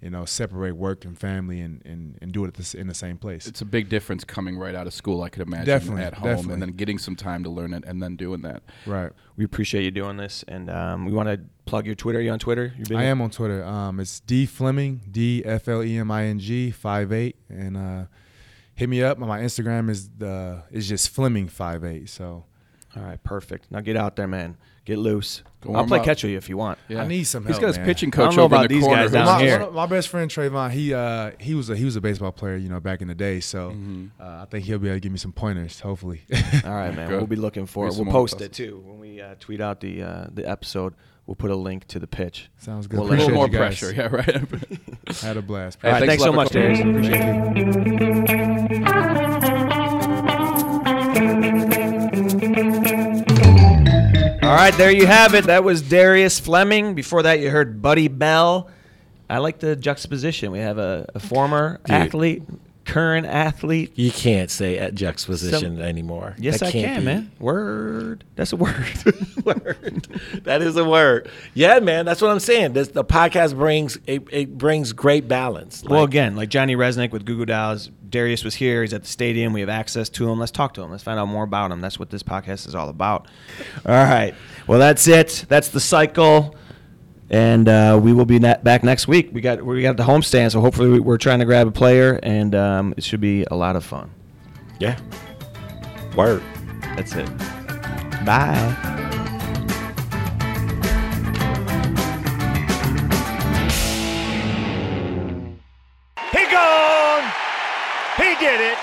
you know, separate work and family and, and, and do it at the, in the same place. It's a big difference coming right out of school. I could imagine Definitely, at home, definitely. and then getting some time to learn it, and then doing that. right. We appreciate you doing this, and um, we want to plug your Twitter. Are you on Twitter? You been I am on Twitter. Um, it's D Fleming, D F L E M I N G five eight, and uh, hit me up. My Instagram is the is just Fleming five eight. So All right, perfect. Now get out there, man. Get loose. Go I'll play up. catch with you if you want. Yeah. I need some He's got his man. pitching I don't coach know over about the these corner. guys down my, here. my best friend Trayvon, he uh, he was a he was a baseball player, you know, back in the day. So uh, I think he'll be able to give me some pointers, hopefully. All right, man. Good. We'll be looking for Maybe it. We'll post it too when we uh, tweet out the uh, the episode. We'll put a link to the pitch. Sounds good. We'll A little more Appreciate you guys. pressure. Yeah, right. I had a blast. All right, thanks thanks so much, for coming. Darius. All right, there you have it. That was Darius Fleming. Before that, you heard Buddy Bell. I like the juxtaposition. We have a, a former Dude. athlete, current athlete. You can't say at juxtaposition anymore. Yes, I can't be. man. Word. That's a word. word. That is a word. Yeah, man. That's what I'm saying. This, the podcast brings it, it brings great balance. well, again, like Johnny Rzeznik with Goo Goo Dolls. Darius was here. He's at the stadium. We have access to him. Let's talk to him. Let's find out more about him. That's what this podcast is all about. All right. Well, that's it. That's the cycle. And uh, we will be na- back next week. We got we got the homestand, so hopefully we- we're trying to grab a player, and um, it should be a lot of fun. yeah. Word. That's it. Bye. He gone. He did it.